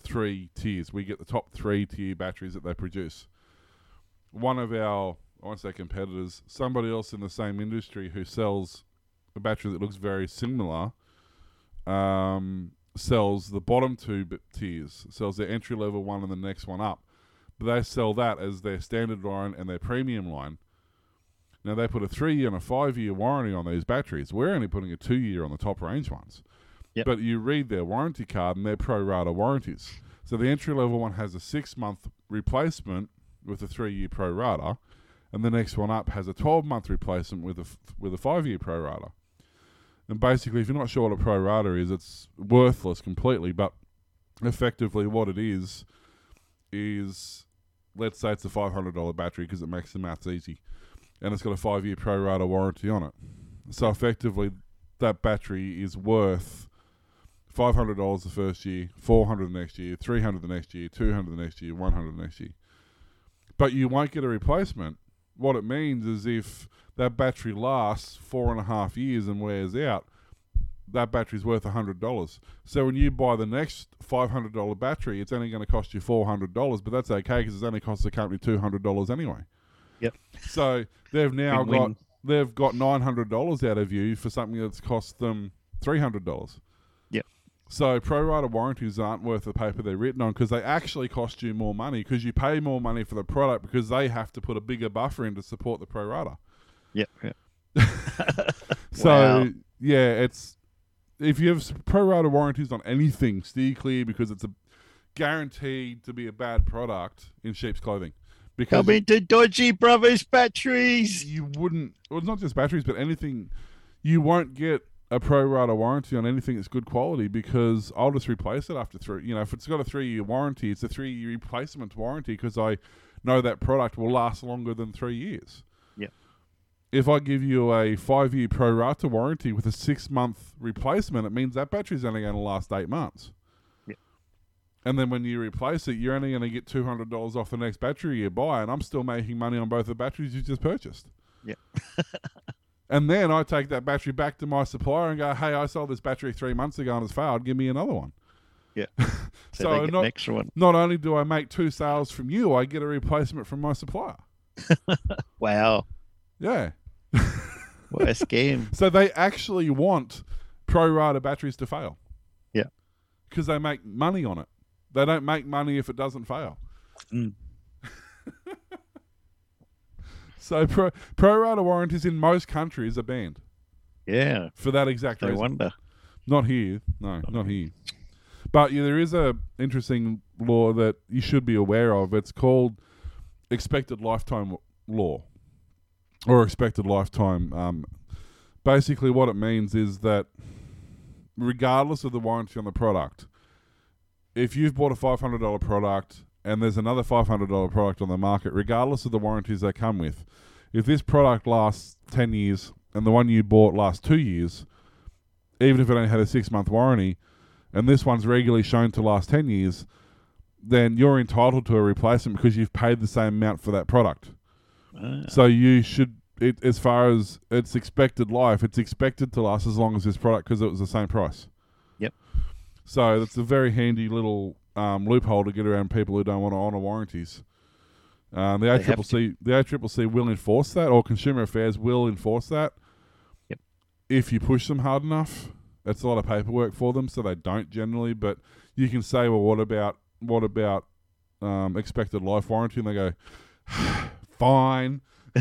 D: three tiers we get the top three tier batteries that they produce one of our i won't say competitors somebody else in the same industry who sells a battery that looks very similar um, sells the bottom two tiers, sells their entry level one and the next one up. But they sell that as their standard line and their premium line. Now they put a three year and a five year warranty on these batteries. We're only putting a two year on the top range ones.
C: Yep.
D: But you read their warranty card and they're pro rata warranties. So the entry level one has a six month replacement with a three year pro rata, and the next one up has a twelve month replacement with a with a five year pro rata. And basically, if you're not sure what a pro rata is, it's worthless completely. But effectively, what it is is, let's say it's a five hundred dollar battery because it makes the maths easy, and it's got a five year pro rata warranty on it. So effectively, that battery is worth five hundred dollars the first year, four hundred the next year, three hundred the next year, two hundred the next year, one hundred the next year. But you won't get a replacement. What it means is if that battery lasts four and a half years and wears out, that battery's worth hundred dollars. So when you buy the next five hundred dollar battery, it's only going to cost you four hundred dollars, but that's okay because it's only cost the company two hundred dollars anyway.
C: Yep.
D: So they've now got
C: Win-win.
D: they've got nine hundred dollars out of you for something that's cost them three hundred dollars. So pro rata warranties aren't worth the paper they're written on because they actually cost you more money because you pay more money for the product because they have to put a bigger buffer in to support the pro rata.
C: Yep. yep. [LAUGHS]
D: So
C: Wow.
D: yeah, it's if you have pro rata warranties on anything, steer clear because it's a guaranteed to be a bad product in sheep's clothing. Because
C: Come into Dodgy Brothers batteries.
D: you wouldn't well it's not just batteries but anything you won't get a pro rata warranty on anything that's good quality because I'll just replace it after three you know if it's got a three year warranty it's a three year replacement warranty because I know that product will last longer than three years
C: Yep.
D: if I give you a five year pro rata warranty with a six month replacement it means that battery's only going to last eight months
C: Yep.
D: and then when you replace it, you're only going to get two hundred dollars off the next battery you buy, and I'm still making money on both the batteries you just purchased.
C: Yep. [LAUGHS]
D: and then I take that battery back to my supplier and go, "Hey, I sold this battery three months ago and it's failed. Give me another one."
C: Yeah. [LAUGHS] So,
D: So not
C: an extra one.
D: not only do I make two sales from you, I get a replacement from my supplier. [LAUGHS]
C: Wow.
D: Yeah. [LAUGHS]
C: What a scam.
D: So they actually want pro rata batteries to fail.
C: Yeah.
D: Because they make money on it. They don't make money if it doesn't fail.
C: Mm.
D: So pro pro rata warranties in most countries are banned
C: Yeah.
D: for that exact
C: No
D: reason.
C: wonder.
D: Not here. No, not here. But yeah, there is a interesting law that you should be aware of. It's called expected lifetime law or expected lifetime. Um, basically, what it means is that regardless of the warranty on the product, if you've bought a five hundred dollar product and there's another five hundred dollar product on the market, regardless of the warranties they come with, if this product lasts ten years and the one you bought lasts two years, even if it only had a six month warranty, and this one's regularly shown to last 10 years, then you're entitled to a replacement because you've paid the same amount for that product.
C: Ah,
D: So you should, it, as far as its expected life, it's expected to last as long as this product because it was the same price.
C: Yep.
D: So that's a very handy little um, loophole to get around people who don't want to honour warranties. Um, the ACCC, the ACCC will enforce that, or Consumer Affairs will enforce that.
C: Yep.
D: If you push them hard enough, it's a lot of paperwork for them, so they don't generally. But you can say, well, what about what about um, expected life warranty? And they go, [SIGHS] fine. [LAUGHS]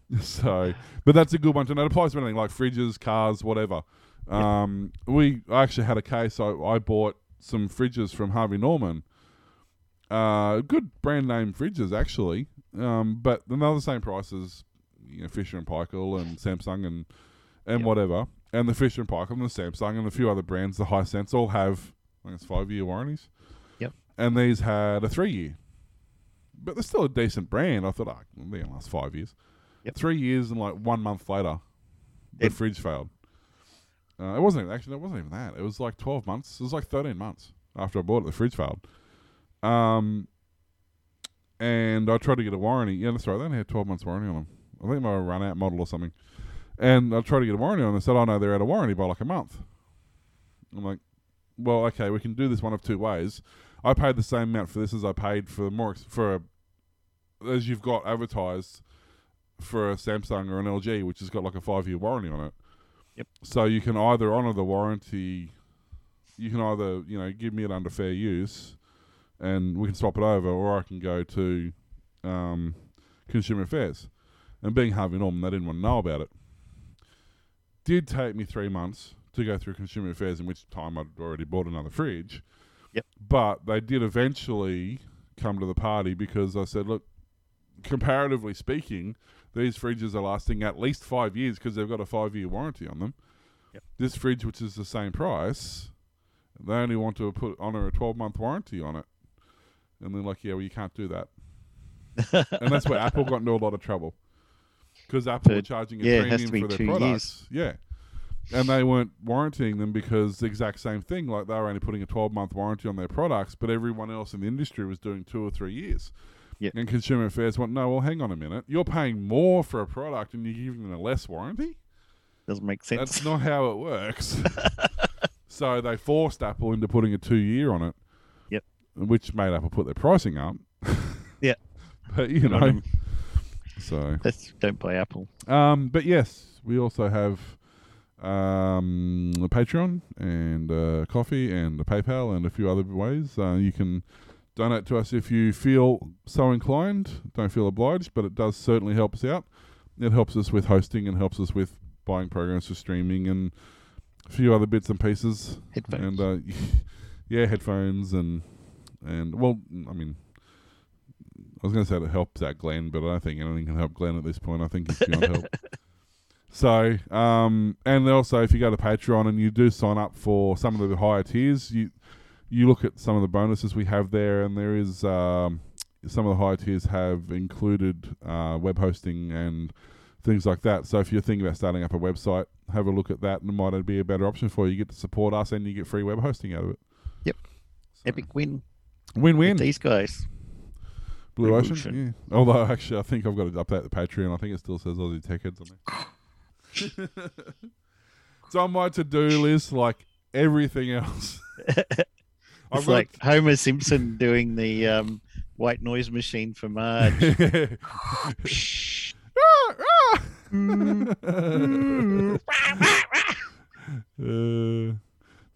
D: [LAUGHS] so, but that's a good one to know. It applies to anything like fridges, cars, whatever. Um, we I actually had a case. I, I bought some fridges from Harvey Norman. Uh, good brand name fridges actually, um, but they're the same price as you know, Fisher and Paykel and Samsung and and
C: Yep.
D: whatever. and the Fisher and Paykel and the Samsung and a few other brands, the Hisense, all have I think it's five year warranties.
C: Yep.
D: And these had a three year, but they're still a decent brand. I thought, oh, they're gonna last five years.
C: Yep.
D: Three years and like one month later, the
C: It-
D: fridge failed. Uh, it wasn't even, actually. It wasn't even that. It was like twelve months. It was like thirteen months after I bought it. The fridge failed. Um, and I tried to get a warranty. Yeah, that's right. They only had twelve months warranty on them. I think a run out model or something. And I tried to get a warranty on them. They said, "Oh no, they're out of warranty by like a month." I'm like, "Well, okay, we can do this one of two ways. I paid the same amount for this as I paid for more ex- for a, as you've got advertised for a Samsung or an LG, which has got like a five year warranty on it.
C: Yep.
D: So you can either honour the warranty, you can either you know give me it under fair use, and we can swap it over, or I can go to um, Consumer Affairs. And being Harvey Norman, they didn't want to know about it. Did take me three months to go through Consumer Affairs, in which time I'd already bought another fridge.
C: Yep.
D: But they did eventually come to the party because I said, look, comparatively speaking, these fridges are lasting at least five years because they've got a five year warranty on them.
C: Yep.
D: This fridge, which is the same price, they only want to put honor a twelve month warranty on it, and they're like, yeah, well, you can't do that, [LAUGHS] and that's where Apple got into a lot of trouble because Apple were charging a
C: yeah,
D: premium for their products. Yeah. And they weren't warranting them because the exact same thing. Like they were only putting a 12 month warranty on their products, but everyone else in the industry was doing two or three years.
C: Yeah.
D: And Consumer Affairs went, no, well, hang on a minute. You're paying more for a product and you're giving them a less warranty?
C: Doesn't make sense.
D: That's not how it works. [LAUGHS] so they forced Apple into putting a two year on it.
C: Yep.
D: Which made Apple put their pricing up. [LAUGHS]
C: Yeah.
D: But, you know.
C: them.
D: So.
C: Don't buy Apple.
D: Um, but yes, we also have um, a Patreon and uh, Ko-fi and a PayPal and a few other ways. Uh, you can donate to us if you feel so inclined. Don't feel obliged, but it does certainly help us out. It helps us with hosting and helps us with buying programs for streaming and a few other bits and pieces.
C: Headphones.
D: And uh, [LAUGHS] yeah, headphones and and well, I mean. I was going to say it helps out Glenn, but I don't think anything can help Glenn at this point. I think he's beyond help. [LAUGHS] So, um, and also if you go to Patreon and you do sign up for some of the higher tiers, you you look at some of the bonuses we have there, and there is um, some of the higher tiers have included uh, web hosting and things like that. So if you're thinking about starting up a website, have a look at that, and it might be a better option for you. You get to support us, and you get free web hosting out of it.
C: Yep.
D: So,
C: Epic win.
D: win-win.
C: These guys.
D: Blue Ocean. Yeah. Although actually, I think I've got to update the Patreon. I think it still says Aussie Tech Heads on there. [LAUGHS] it's on my to-do list, like everything else. [LAUGHS] I've
C: It's like Homer Simpson doing the um, white noise machine for Marge.
D: uh, [LAUGHS] [LAUGHS]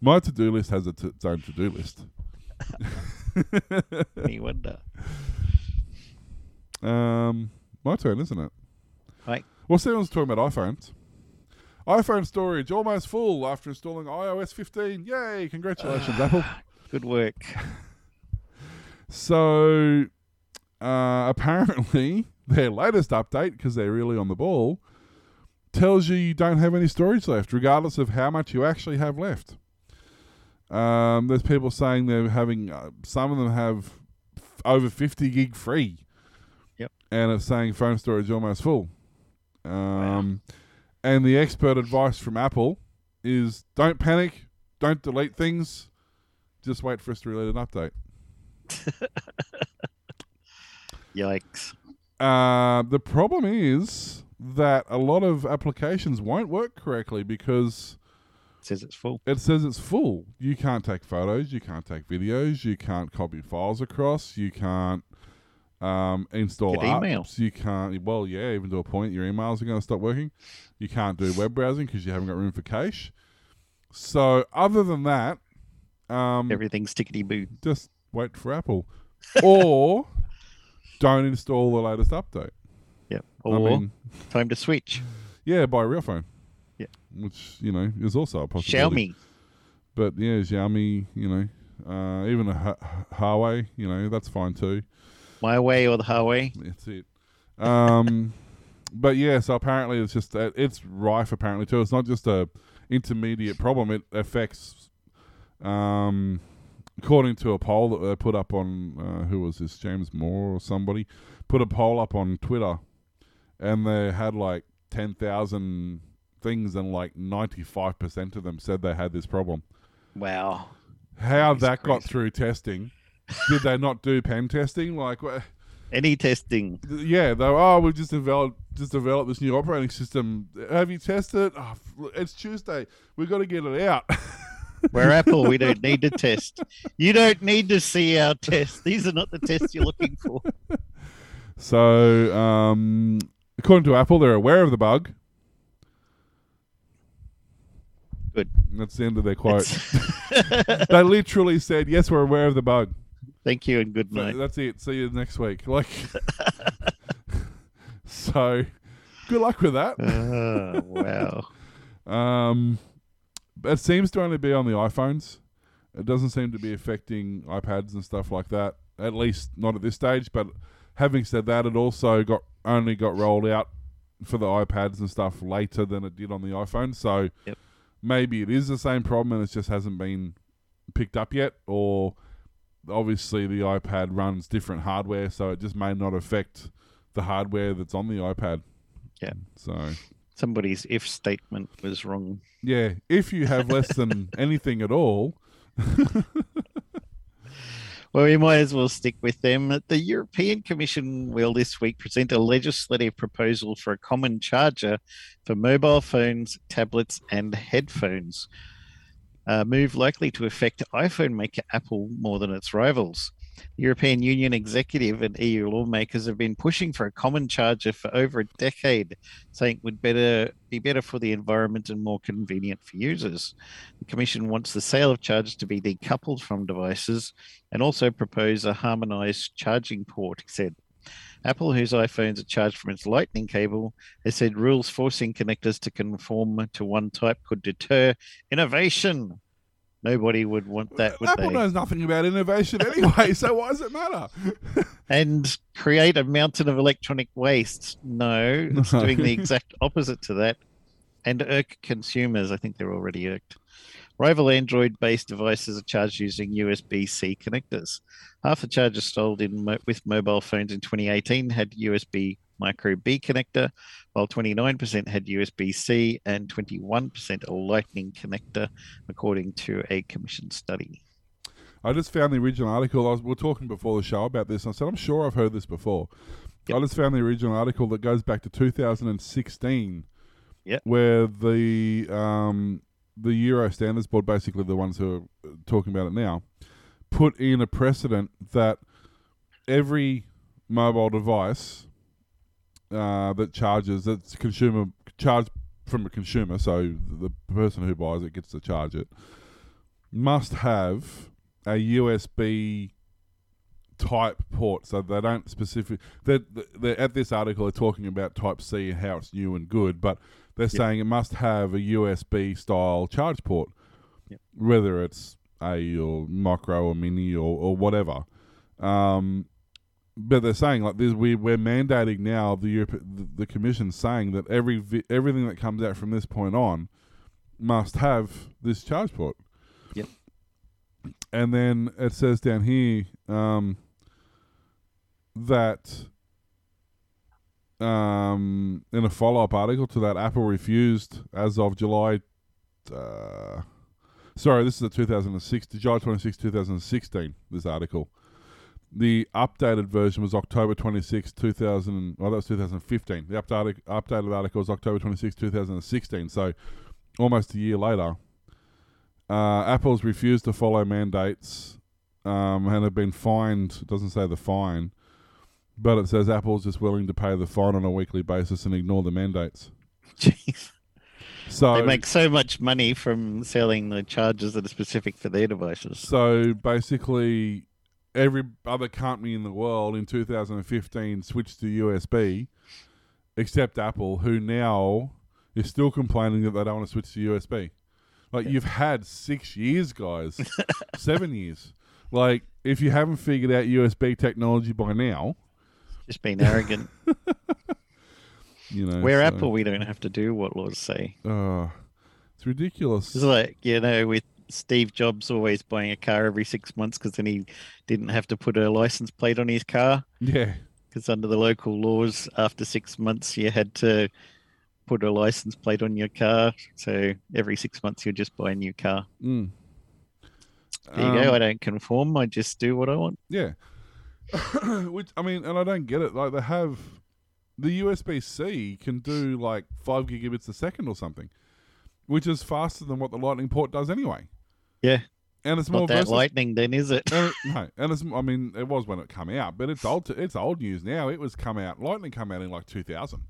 D: my to-do list has a t- its own to-do list. [LAUGHS]
C: Any wonder.
D: Um, my turn, isn't it?
C: Right.
D: Well, Steven's talking about iPhones. iPhone storage almost full after installing iOS 15. Yay! Congratulations, Apple.
C: Good work.
D: So, uh, apparently, [LAUGHS] their latest update, because they're really on the ball, tells you you don't have any storage left, regardless of how much you actually have left. Um, there's people saying they're having, uh, some of them have f- over 50 gig free.
C: Yep.
D: And it's saying phone storage almost full. Um, And the expert advice from Apple is don't panic, don't delete things, just wait for us to release an update. [LAUGHS]
C: Yikes.
D: Uh, the problem is that a lot of applications won't work correctly because it
C: says it's full.
D: it says it's full. You can't take photos, you can't take videos, you can't copy files across, you can't um, install
C: Get email.
D: apps, you can't. Well, yeah, even to a point, your emails are going to stop working. You can't do web browsing because you haven't got room for cache. So, other than that, um,
C: Everything's tickety boo.
D: just wait for Apple, or [LAUGHS] don't install the latest update.
C: Yep.
D: I
C: Or
D: mean,
C: time to switch.
D: Yeah, buy a real phone.
C: Yeah.
D: Which, you know, is also a possibility.
C: Xiaomi.
D: But yeah, Xiaomi, you know, uh, even a Hu- Huawei, you know, that's fine too.
C: My way or the highway.
D: That's it. Um, [LAUGHS] but yeah, so apparently it's just it's rife apparently too. It's not just a intermediate problem. It affects, um, according to a poll that they put up on uh, who was this James Moore or somebody put a poll up on Twitter, and they had like ten thousand things, and like ninety five percent of them said they had this problem.
C: Wow.
D: How
C: That's
D: that got through testing? Did they not do pen testing? Like,
C: Any testing?
D: yeah, they were, oh, we've just developed just developed this new operating system. Have you tested it? Oh, it's Tuesday. We've got to get it out. [LAUGHS]
C: We're Apple. We don't need to test. You don't need to see our tests. These are not the tests you're looking for.
D: so, um, according to Apple, they're aware of the bug.
C: Good.
D: That's the end of their quote. [LAUGHS] They literally said, "Yes, we're aware of the bug."
C: Thank you and good night.
D: that's it. See you next week. Like, [LAUGHS] [LAUGHS] so, good luck with that.
C: Oh, wow.
D: Um, it seems to only be on the iPhones. It doesn't seem to be affecting iPads and stuff like that. At least not at this stage. But having said that, it also got only got rolled out for the iPads and stuff later than it did on the iPhone. So
C: Yep.
D: maybe it is the same problem and it just hasn't been picked up yet. Or obviously the iPad runs different hardware, so it just may not affect the hardware that's on the iPad.
C: Yeah.
D: So
C: Somebody's if statement was wrong.
D: yeah, if you have less than [LAUGHS] anything at all, [LAUGHS]
C: Well, we might as well stick with them. The European Commission will this week present a legislative proposal for a common charger for mobile phones, tablets, and headphones. A move likely to affect iPhone maker Apple more than its rivals. European Union executive and EU lawmakers have been pushing for a common charger for over a decade, saying it would better be better for the environment and more convenient for users. The Commission wants the sale of chargers to be decoupled from devices and also propose a harmonized charging port, he said. Apple, whose iPhones are charged from its lightning cable, has said rules forcing connectors to conform to one type could deter innovation. Nobody would want that, would
D: Apple
C: they?
D: knows nothing about innovation anyway, [LAUGHS] so why does it matter? [LAUGHS]
C: And create a mountain of electronic waste. No, it's [LAUGHS] doing the exact opposite to that. And irk consumers. I think they're already irked. Rival Android based devices are charged using USB C connectors. Half the chargers sold in mo- with mobile phones in 2018 had USB micro B connector, while 29% had USB C and 21% a Lightning connector, according to a commission study.
D: I just found the original article. I was, we were talking before the show about this. And I said, I'm sure I've heard this before.
C: Yep.
D: I just found the original article that goes back to 2016,
C: Yep.
D: where the um, the Euro Standards Board, basically the ones who are talking about it now, put in a precedent that every mobile device uh, that charges, that's consumer charged from a consumer, so the person who buys it gets to charge it, must have a USB type port. So they don't specific. They're, they're, at this article, they're talking about Type C and how it's new and good, but they're saying it must have a USB style charge port,
C: Yep.
D: whether it's A or micro or mini or, or whatever. Um, but they're saying like this, we we're mandating now the Europe, the, the Commission's saying that every vi- everything that comes out from this point on must have this charge port.
C: Yep.
D: And then it says down here um, that um, in a follow up article to that, Apple refused as of July. Uh, sorry, this is a 2006, July 26, 2016. This article. The updated version was October 26, 2000. Well, that was 2015. The updated updated article was October 26, 2016. So almost a year later. Uh, Apple's refused to follow mandates um, and have been fined. Doesn't say the fine, but it says Apple's just willing to pay the fine on a weekly basis and ignore the mandates.
C: Jeez.
D: So
C: They make so much money from selling the chargers that are specific for their devices.
D: So basically, every other company in the world in 2015 switched to USB, except Apple, who now is still complaining that they don't want to switch to USB. Like you've had six years, guys, [LAUGHS] seven years. Like if you haven't figured out USB technology by now,
C: Just being arrogant. [LAUGHS]
D: you know
C: We're
D: so-
C: Apple, we don't have to do what laws say.
D: Uh, It's ridiculous.
C: It's like you know, with Steve Jobs always buying a car every six months because then he didn't have to put a license plate on his car.
D: yeah.
C: Because under the local laws, after six months, you had to put a license plate on your car. So every six months, you'll just buy a new car.
D: Mm.
C: There you go.
D: Um,
C: I don't conform. I just do what I want.
D: Yeah. [COUGHS] Which I mean, and I don't get it. Like they have the USB C can do like five gigabits a second or something, which is faster than what the Lightning port does anyway.
C: Yeah.
D: And it's more
C: Not that
D: versatile.
C: lightning, then, is it?
D: And it, [LAUGHS] no, and it's. I mean, it was when it came out, but it's old. It's old news now. It was come out. Lightning come out in like two thousand.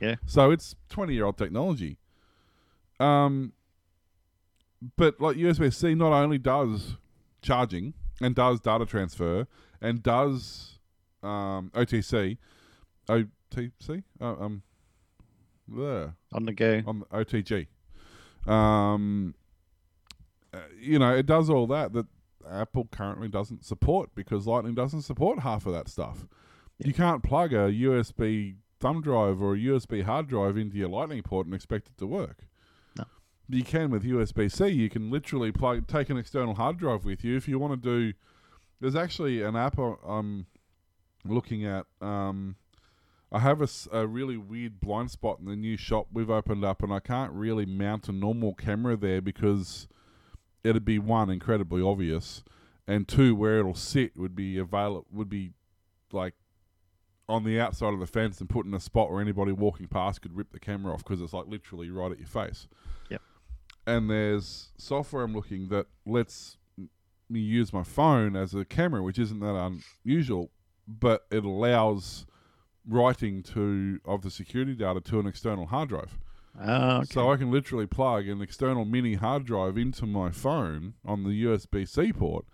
C: Yeah.
D: So it's twenty year old technology. Um. But like USB C, not only does charging and does data transfer and does um, OTC, OTC, uh, um, there
C: On the go.
D: on the OTG. Um, uh, you know, it does all that that Apple currently doesn't support because Lightning doesn't support half of that stuff. You can't plug a USB thumb drive or a USB hard drive into your Lightning port and expect it to work.
C: No.
D: You can with USB C. You can literally plug, take an external hard drive with you if you want to do. There's actually an app I'm looking at. Um, I have a really weird blind spot in the new shop we've opened up, and I can't really mount a normal camera there because it'd be one incredibly obvious, and two where it'll sit would be avail would be like on the outside of the fence and put in a spot where anybody walking past could rip the camera off because it's like literally right at your face.
C: Yep.
D: And there's software I'm looking that lets me use my phone as a camera, which isn't that unusual, but it allows writing to of the security data to an external hard drive.
C: Oh, okay.
D: So I can literally plug an external mini hard drive into my phone on the USB C port,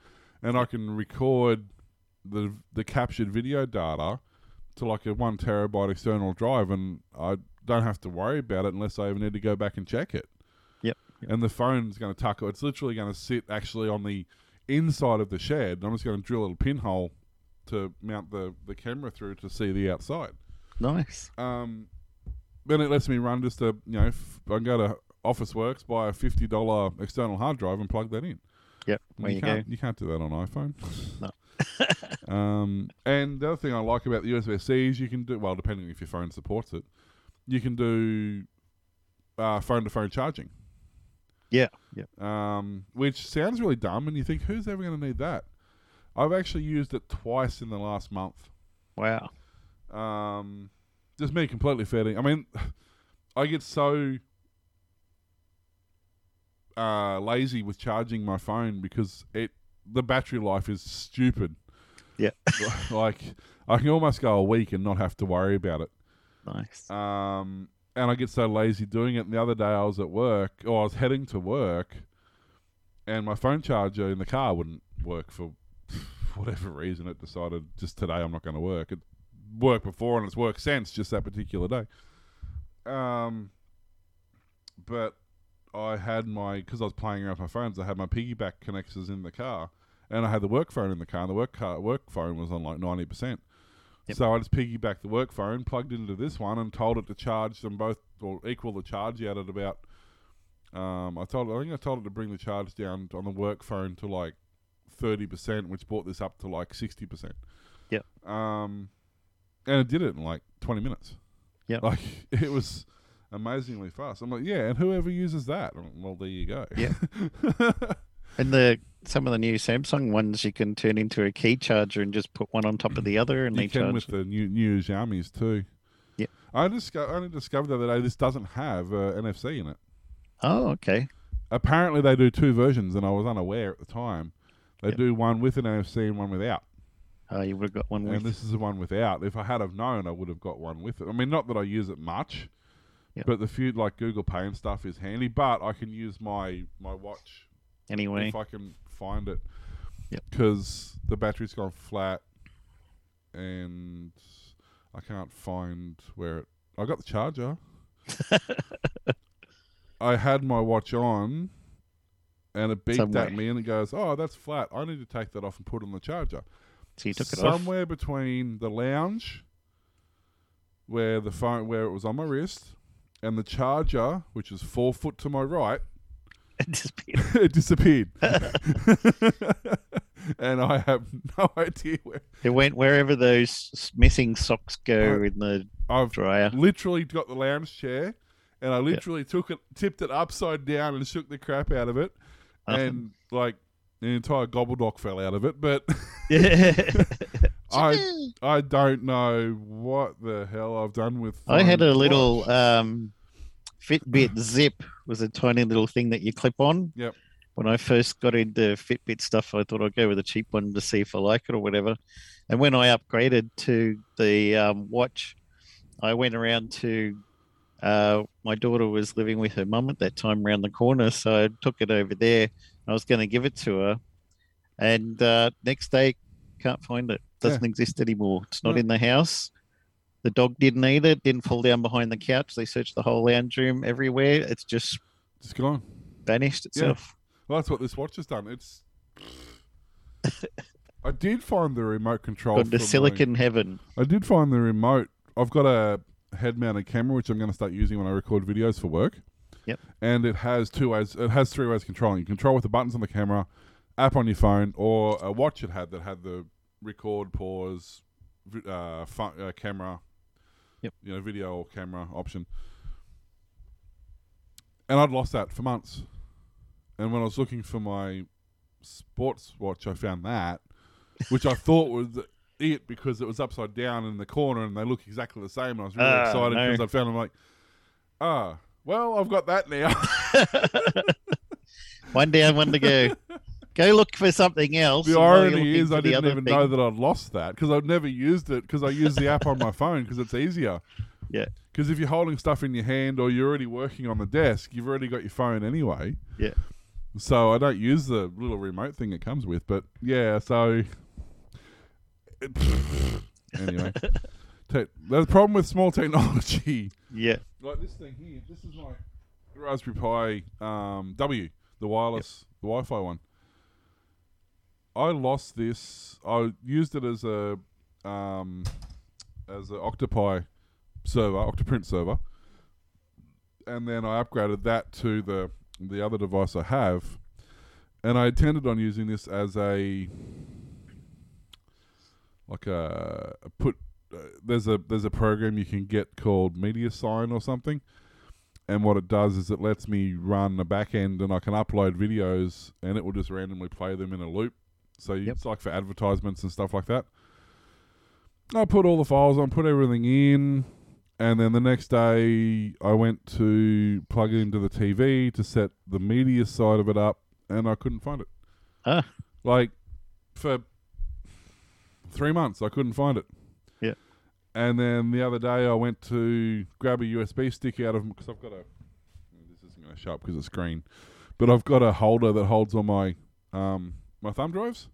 D: and I can record the the captured video data to like a one terabyte external drive, and I don't have to worry about it unless I even need to go back and check it.
C: Yep. yep.
D: And the phone's going to tuck it. It's literally going to sit actually on the inside of the shed. I'm just going to drill a little pinhole to mount the, the camera through to see the outside.
C: Nice.
D: Um, then it lets me run just a you know f- I can go to Officeworks buy a fifty dollar external hard drive and plug that in.
C: Yep.
D: And
C: There
D: you,
C: you
D: can't
C: go.
D: you can't do that on iPhone.
C: No. [LAUGHS] [LAUGHS]
D: um, and the other thing I like about the USB C is you can do well depending if your phone supports it. You can do uh, phone to phone charging.
C: Yeah. Yeah.
D: Um, which sounds really dumb, and you think who's ever going to need that? I've actually used it twice in the last month.
C: Wow.
D: Um, just me completely fitting. I mean, [SIGHS] I get so uh, lazy with charging my phone because it the battery life is stupid.
C: Yeah. [LAUGHS]
D: like I can almost go a week and not have to worry about it.
C: Nice.
D: Um, and I get so lazy doing it. And the other day I was at work, or I was heading to work, and my phone charger in the car wouldn't work for [LAUGHS] whatever reason. It decided just today I'm not going to work. It worked before and it's worked since, just that particular day. Um, but I had my because I was playing around with my phones. I had my piggyback connectors in the car, and I had the work phone in the car. And the work car work phone was on like ninety percent.
C: Yep.
D: So I just piggybacked the work phone, plugged into this one, and told it to charge them both or equal the charge out at about. Um, I told I think I told it to bring the charge down on the work phone to like thirty percent, which brought this up to like sixty percent.
C: Yeah.
D: Um, and it did it in like twenty minutes.
C: Yeah. [LAUGHS]
D: Like it was amazingly fast. I'm like, yeah, and whoever uses that, well, there you go.
C: Yeah. [LAUGHS] And the some of the new Samsung ones you can turn into a Qi charger and just put one on top of the other and
D: you
C: they
D: can
C: charge.
D: with the new new Xiaomi's too.
C: Yeah,
D: I disco- only discovered the other day this doesn't have uh, NFC in it.
C: Oh, okay.
D: Apparently they do two versions, and I was unaware at the time. They
C: Yep.
D: do one with an NFC and one without.
C: Oh, you would have got one
D: And this is the one without. If I had have known, I would have got one with it. I mean, not that I use it much,
C: Yep.
D: but the few like Google Pay and stuff is handy. But I can use my my watch
C: Anyway,
D: if I can find it.
C: Yep.
D: Because the battery's gone flat, and I can't find where it. I got the charger. [LAUGHS] I had my watch on, and it beeped
C: Somewhere.
D: at me, and it goes, "Oh, that's flat. I need to take that off and put it on the charger."
C: so you took it off.
D: somewhere between the lounge, where the phone, where it was on my wrist, and the charger, which is four foot to my right, [LAUGHS] [LAUGHS]
C: It disappeared.
D: it disappeared. [LAUGHS] and I have no idea where.
C: It went wherever those missing socks go
D: Oh.
C: in the
D: I've
C: dryer.
D: literally got the lounge chair, and I literally took it, tipped it upside down, and shook the crap out of it,
C: Uh-huh.
D: and like the entire gobbledock fell out of it. But. I I don't know what the hell I've done with.
C: I had a little um, Fitbit Zip was a tiny little thing that you clip on.
D: Yep.
C: When I first got into Fitbit stuff, I thought I'd go with a cheap one to see if I like it or whatever. And when I upgraded to the um, watch, I went around to uh, my daughter was living with her mum at that time around the corner, so I took it over there. I was going to give it to her, and uh, next day can't find it. Doesn't exist anymore. It's not
D: No.
C: in the house. The dog didn't eat it. Didn't fall down behind the couch. They searched the whole lounge room everywhere. It's just
D: Just gone.
C: vanished itself. Yeah.
D: Well, that's what this watch has done. It's. [LAUGHS] I did find the remote control.
C: To
D: for my-
C: silicon heaven.
D: I did find the remote. I've got a head-mounted camera which I'm going to start using when I record videos for work.
C: Yep.
D: And it has two ways. It has three ways of controlling. You control with the buttons on the camera, app on your phone, or a watch it had that had the record, pause, uh, uh, camera.
C: Yep.
D: You know, video or camera option. And I'd lost that for months. And when I was looking for my sports watch, I found that, which I thought was it because it was upside down in the corner and they look exactly the same. And I was really
C: Ah,
D: excited
C: no.
D: because I found them like, ah, well, I've got that now. [LAUGHS]
C: One down, one to go. [LAUGHS] Go look for something else.
D: the
C: and while you're
D: irony is, I didn't even
C: thing-
D: know that I'd lost that because I've never used it because I use the app on my [LAUGHS] phone because it's easier.
C: Yeah.
D: Because if you're holding stuff in your hand or you're already working on the desk, you've already got your phone anyway.
C: Yeah.
D: So I don't use the little remote thing it comes with, but yeah. So [LAUGHS] anyway, [LAUGHS] te- the problem with small technology,
C: Yeah.
D: like this thing here. This is my Raspberry Pi um, W, the wireless, the Wi-Fi one. I lost this. I used it as a um, as an Octopi server, Octoprint server, and then I upgraded that to the the other device I have, and I intended on using this as a like a, a put. Uh, there's a there's a program you can get called MediaSign or something, and what it does is it lets me run a back end and I can upload videos and it will just randomly play them in a loop. So you,
C: Yep.
D: it's like for advertisements and stuff like that. I put all the files on, put everything in, and then the next day I went to plug it into the TV to set the media side of it up, and I couldn't find it.
C: Ah.
D: Like for three months, I couldn't find it.
C: Yeah.
D: And then the other day, I went to grab a USB stick out of because I've got a. This isn't going to show up because it's green, but I've got a holder that holds all my um, my thumb drives.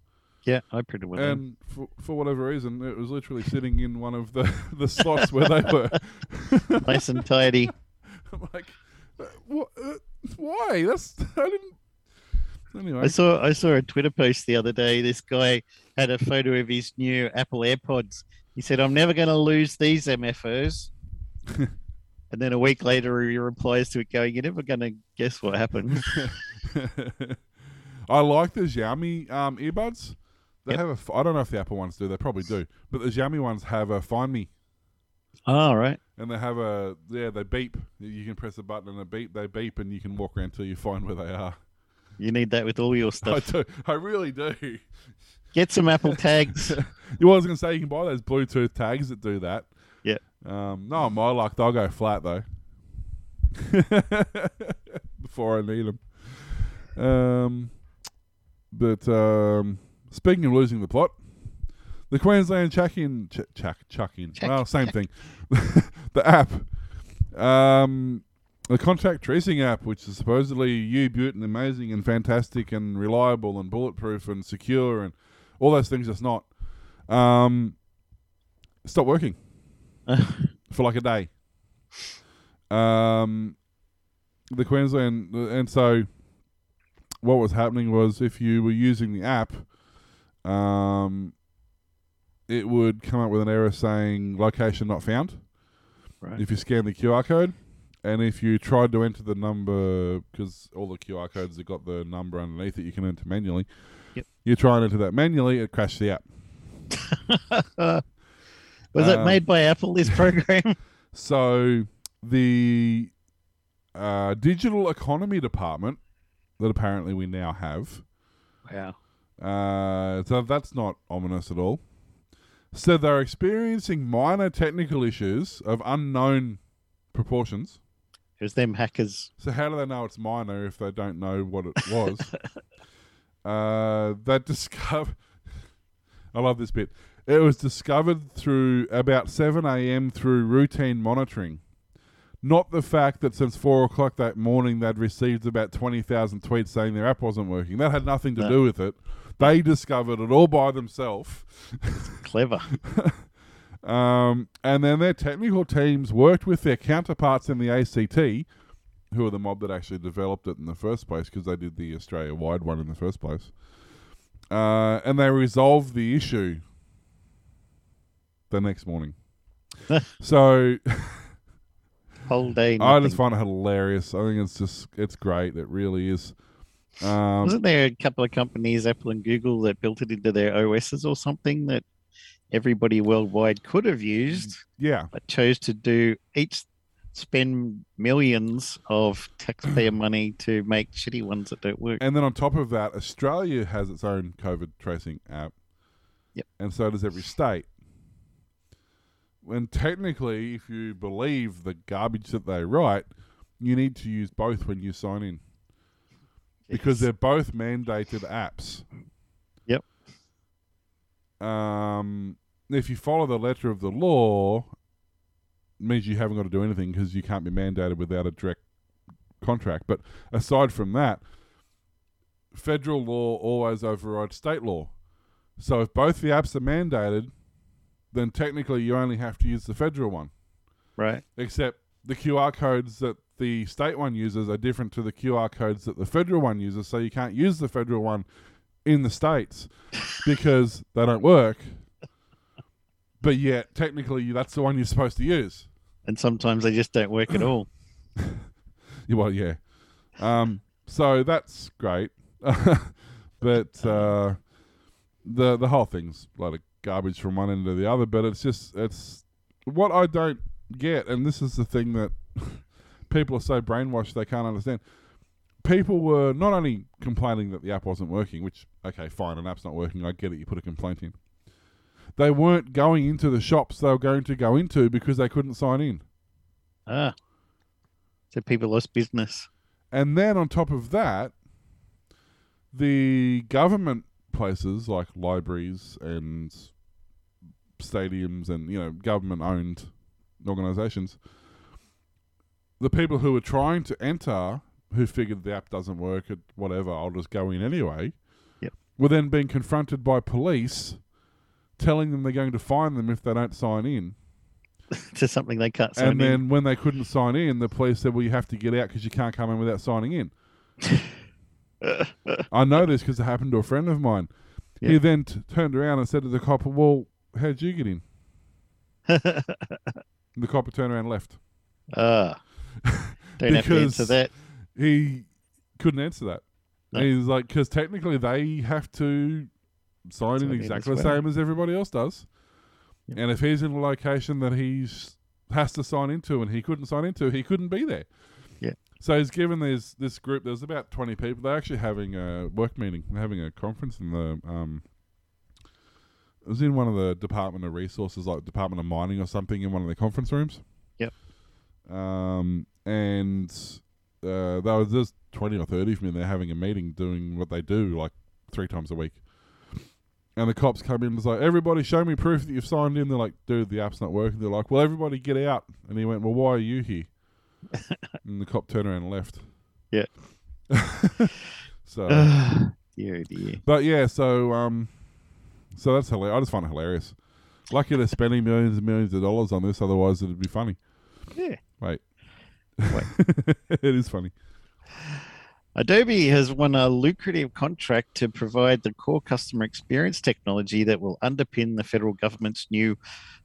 C: Yeah, I printed one.
D: And for, for whatever reason, it was literally sitting in one of the, [LAUGHS] the slots where they were. [LAUGHS]
C: Nice and tidy. [LAUGHS]
D: I'm like, uh, what, uh, why? That's I didn't. Anyway,
C: I saw I saw a Twitter post the other day. This guy had a photo of his new Apple AirPods. He said, "I'm never going to lose these MFOs." and then a week later, he replies to it, going, "You're never going to guess what happened."
D: I like the Xiaomi um, earbuds. They
C: Yep.
D: have a. I don't know if the Apple ones do. They probably do, but the Xiaomi ones have a Find Me,
C: All right.
D: and they have a yeah. They beep. You can press a button and they beep. They beep, and you can walk around till you find where they are.
C: You need that with all your [LAUGHS] stuff.
D: I do. I really do.
C: Get some Apple tags. [LAUGHS]
D: You was going to say you can buy those Bluetooth tags that do that.
C: Yeah.
D: Um, no, my luck, they'll go flat though. [LAUGHS] Before I need them. Um, but um, speaking of losing the plot, the Queensland chuck in, ch- chuck, chuck in,
C: Chuck-
D: well, same
C: chuck.
D: thing. [LAUGHS] the app, um, the contact tracing app, which is supposedly you, Butte, and amazing and fantastic and reliable and bulletproof and secure and all those things, it's not. Um, stopped working [LAUGHS] for like a day. Um, the Queensland, and so what was happening was if you were using the app, um, it would come up with an error saying location not found
C: Right.
D: if you scan the QR code. and if you tried to enter the number, because all the QR codes have got the number underneath it, you can enter manually.
C: Yep.
D: You try and enter that manually, it crashed the app. [LAUGHS]
C: Was it
D: Um,
C: made by Apple? This program? [LAUGHS]
D: So the uh, digital economy department that apparently we now have,
C: wow.
D: uh, so that's not ominous at all. So they're experiencing minor technical issues of unknown proportions.
C: It was them hackers.
D: So how do they know it's minor if they don't know what it was? [LAUGHS] uh, that discover. [LAUGHS] I love this bit. It was discovered through about seven a.m. through routine monitoring, not the fact that since four o'clock that morning they'd received about twenty thousand tweets saying their app wasn't working. That had nothing to
C: No.
D: do with it. They discovered it all by themselves.
C: Clever. [LAUGHS]
D: Um, and then their technical teams worked with their counterparts in the ACT, who are the mob that actually developed it in the first place because they did the Australia wide one in the first place. Uh, and they resolved the issue the next morning. [LAUGHS] so [LAUGHS]
C: Whole day.
D: I just find it hilarious. I think it's just it's great. It really is. Um,
C: Wasn't there a couple of companies, Apple and Google, that built it into their OSs or something that everybody worldwide could have used,
D: yeah,
C: but chose to do each spend millions of taxpayer [CLEARS THROAT] money to make shitty ones that don't work.
D: And then on top of that, Australia has its own COVID tracing app.
C: Yep.
D: And so does every state. When technically, if you believe the garbage that they write, you need to use both when you sign in because they're both mandated apps.
C: Yep.
D: Um, if you follow the letter of the law, means you haven't got to do anything because you can't be mandated without a direct contract. But aside from that, federal law always overrides state law. So if both the apps are mandated, then technically you only have to use the federal one.
C: right.
D: Except the QR codes that the state one uses are different to the QR codes that the federal one uses, so you can't use the federal one in the states [LAUGHS] because they don't work. But yet, technically, that's the one you're supposed to use.
C: And sometimes they just don't work at all. [LAUGHS]
D: Well, yeah. Um, so that's great, [LAUGHS] but uh, the the whole thing's a lot of garbage from one end to the other. But it's just it's what I don't get, and this is the thing that [LAUGHS] people are so brainwashed they can't understand. People were not only complaining that the app wasn't working, which okay, fine, an app's not working. I get it. You put a complaint in. They weren't going into the shops they were going to go into because they couldn't sign in.
C: Ah. So people lost business.
D: And then on top of that, the government places like libraries and stadiums and you know government owned organizations the people who were trying to enter who figured the app doesn't work at whatever I'll just go in anyway
C: Yep.
D: were then being confronted by police telling them they're going to fine them if they don't sign in [LAUGHS]
C: to something they can't sign
D: and
C: in.
D: then when they couldn't sign in, the police said, "Well, you have to get out because you can't come in without signing in." [LAUGHS] [LAUGHS] I know this because it happened to a friend of mine. He then t- turned around and said to the copper, "Well, how'd you get in?" [LAUGHS] the copper turned around and left.
C: ah. [LAUGHS] Don't have to answer that.
D: He couldn't answer that.
C: No.
D: He's like, because technically they have to sign in
C: in
D: exactly the
C: well.
D: same as everybody else does.
C: Yep.
D: And if he's in a location that he's has to sign into and he couldn't sign into, he couldn't be there. So he's given this this group. There's about twenty people. They're actually having a work meeting. They're having a conference in the um. It was in one of the Department of Resources, like Department of Mining or something, in one of the conference rooms.
C: Yep.
D: Um, and uh, there was just twenty or thirty of them. They're having a meeting, doing what they do, like three times a week. And the cops come in and was like, "Everybody, show me proof that you've signed in." They're like, "Dude, the app's not working." They're like, "Well, everybody, get out." And he went, "Well, why are you here?" [LAUGHS] and the cop turned around and left.
C: Yeah. [LAUGHS]
D: so, [SIGHS]
C: dear, dear.
D: but yeah, so um, so that's hilarious. I just find it hilarious. Lucky they're spending millions and millions of dollars on this. Otherwise, it'd be funny.
C: Yeah.
D: Wait,
C: Wait. [LAUGHS]
D: it is funny.
C: Adobe has won a lucrative contract to provide the core customer experience technology that will underpin the federal government's new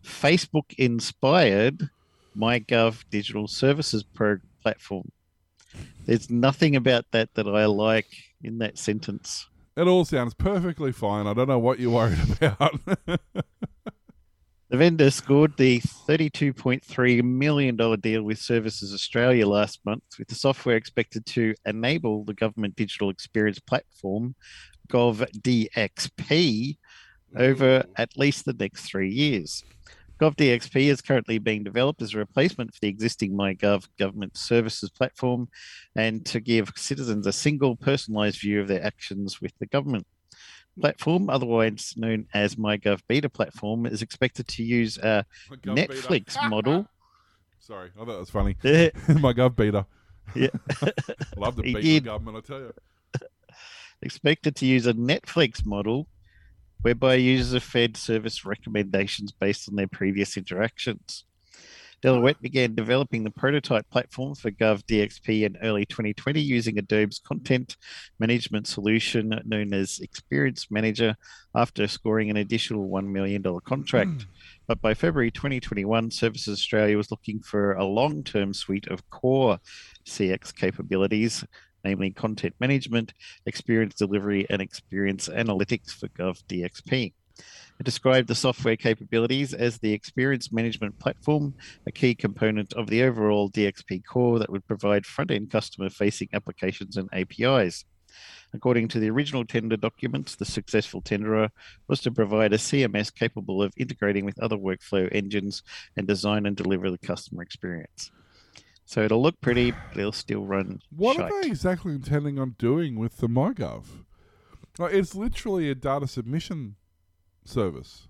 C: Facebook inspired MyGov Digital Services Pro platform. There's nothing about that that I like in that sentence.
D: It all sounds perfectly fine. I don't know what you're worried [LAUGHS] about.
C: The vendor scored the $32.3 million deal with Services Australia last month, with the software expected to enable the government digital experience platform, GovDXP, over at least the next three years. GovDXP is currently being developed as a replacement for the existing MyGov government services platform and to give citizens a single personalised view of their actions with the government. Platform, otherwise known as MyGov Beta platform, is expected to use a. Netflix [LAUGHS] model.
D: Sorry, I thought that was funny. [LAUGHS]
C: yeah, [LAUGHS]
D: my gov beater.
C: Yeah.
D: Love the
C: He
D: beat
C: did.
D: the government, I tell you.
C: expected to use a Netflix model whereby users are fed service recommendations based on their previous interactions. Deloitte began developing the prototype platform for GovDXP in early 2020 using Adobe's content management solution known as Experience Manager after scoring an additional $1 million contract. Hmm. But by February 2021, Services Australia was looking for a long term suite of core CX capabilities, namely content management, experience delivery, and experience analytics for GovDXP. It described the software capabilities as the experience management platform, a key component of the overall DXP core that would provide front end customer facing applications and APIs. According to the original tender documents, the successful tenderer was to provide a CMS capable of integrating with other workflow engines and design and deliver the customer experience. So it'll look pretty, but it'll still run.
D: What
C: shite.
D: are they exactly intending on doing with the MyGov? Like, it's literally a data submission service.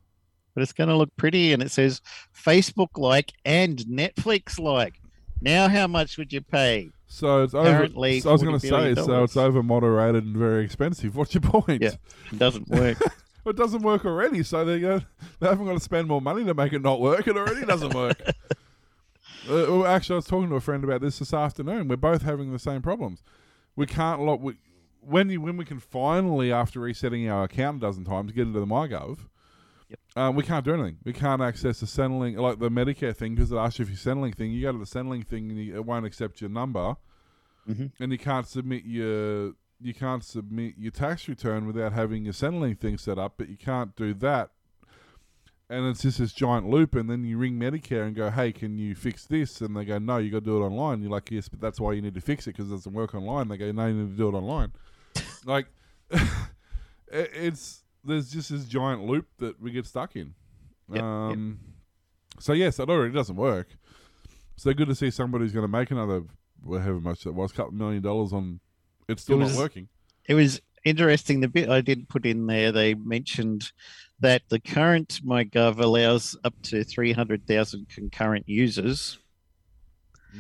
C: but it's going to look pretty and it says Facebook like and Netflix like. Now, how much would you pay?
D: So it's over.
C: Currently
D: so I was going to
C: $40
D: say, so it's over moderated and very expensive. What's your point?
C: Yeah. It doesn't work. [LAUGHS]
D: It doesn't work already, so they go, they haven't got to spend more money to make it not work. It already doesn't work. [LAUGHS] uh, well, actually, I was talking to a friend about this this afternoon. We're both having the same problems. We can't log. We, when you when we can finally, after resetting our account a dozen times, get into the MyGov,
C: Yep.
D: um, we can't do anything. We can't access the Centrelink, like the Medicare thing, because it asks you if your Centrelink thing. You go to the Centrelink thing, and you, it won't accept your number,
C: Mhm.
D: and you can't submit your you can't submit your tax return without having your Centrelink thing set up. But you can't do that, and it's just this giant loop. And then you ring Medicare and go, "Hey, can you fix this?" And they go, "No, you got to do it online." You're like, "Yes, but that's why you need to fix it because it doesn't work online." They go, "No, you need to do it online." [LAUGHS] like, [LAUGHS] it's there's just this giant loop that we get stuck in.
C: Yep, yep.
D: um, So yes, it already doesn't work. So good to see somebody's going to make another however much that was, couple million dollars on. It's still
C: was-
D: not working.
C: it was interesting. The bit I did put in there, they mentioned that the current MyGov allows up to 300,000 concurrent users,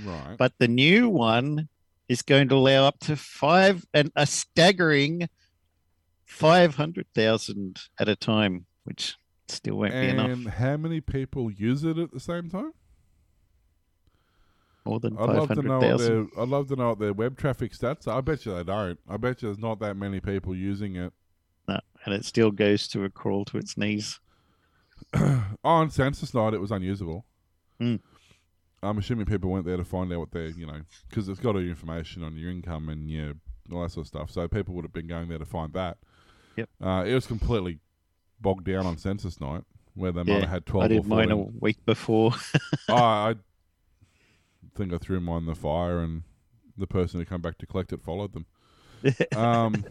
D: Right.
C: but the new one is going to allow up to five and a staggering 500,000 at a time, which still won't be
D: and
C: enough.
D: how many people use it at the same time?
C: More than
D: I'd love to know what
C: 500,000.
D: their I'd love to know what their web traffic stats are. I bet you they don't. I bet you there's not that many people using it. [CLEARS THROAT]
C: No, and it still goes to a crawl to its knees.
D: On census night, it was unusable.
C: Hmm.
D: I'm assuming people went there to find out what their, you know, because it's got all your information on your income and your all that sort of stuff. So people would have been going there to find that.
C: Yep.
D: Uh, it was completely bogged down on census night, where they might have had twelve
C: I did mine a week before.
D: oh, [LAUGHS] I think I threw mine in the fire, and the person who came back to collect it followed them. [LAUGHS] um,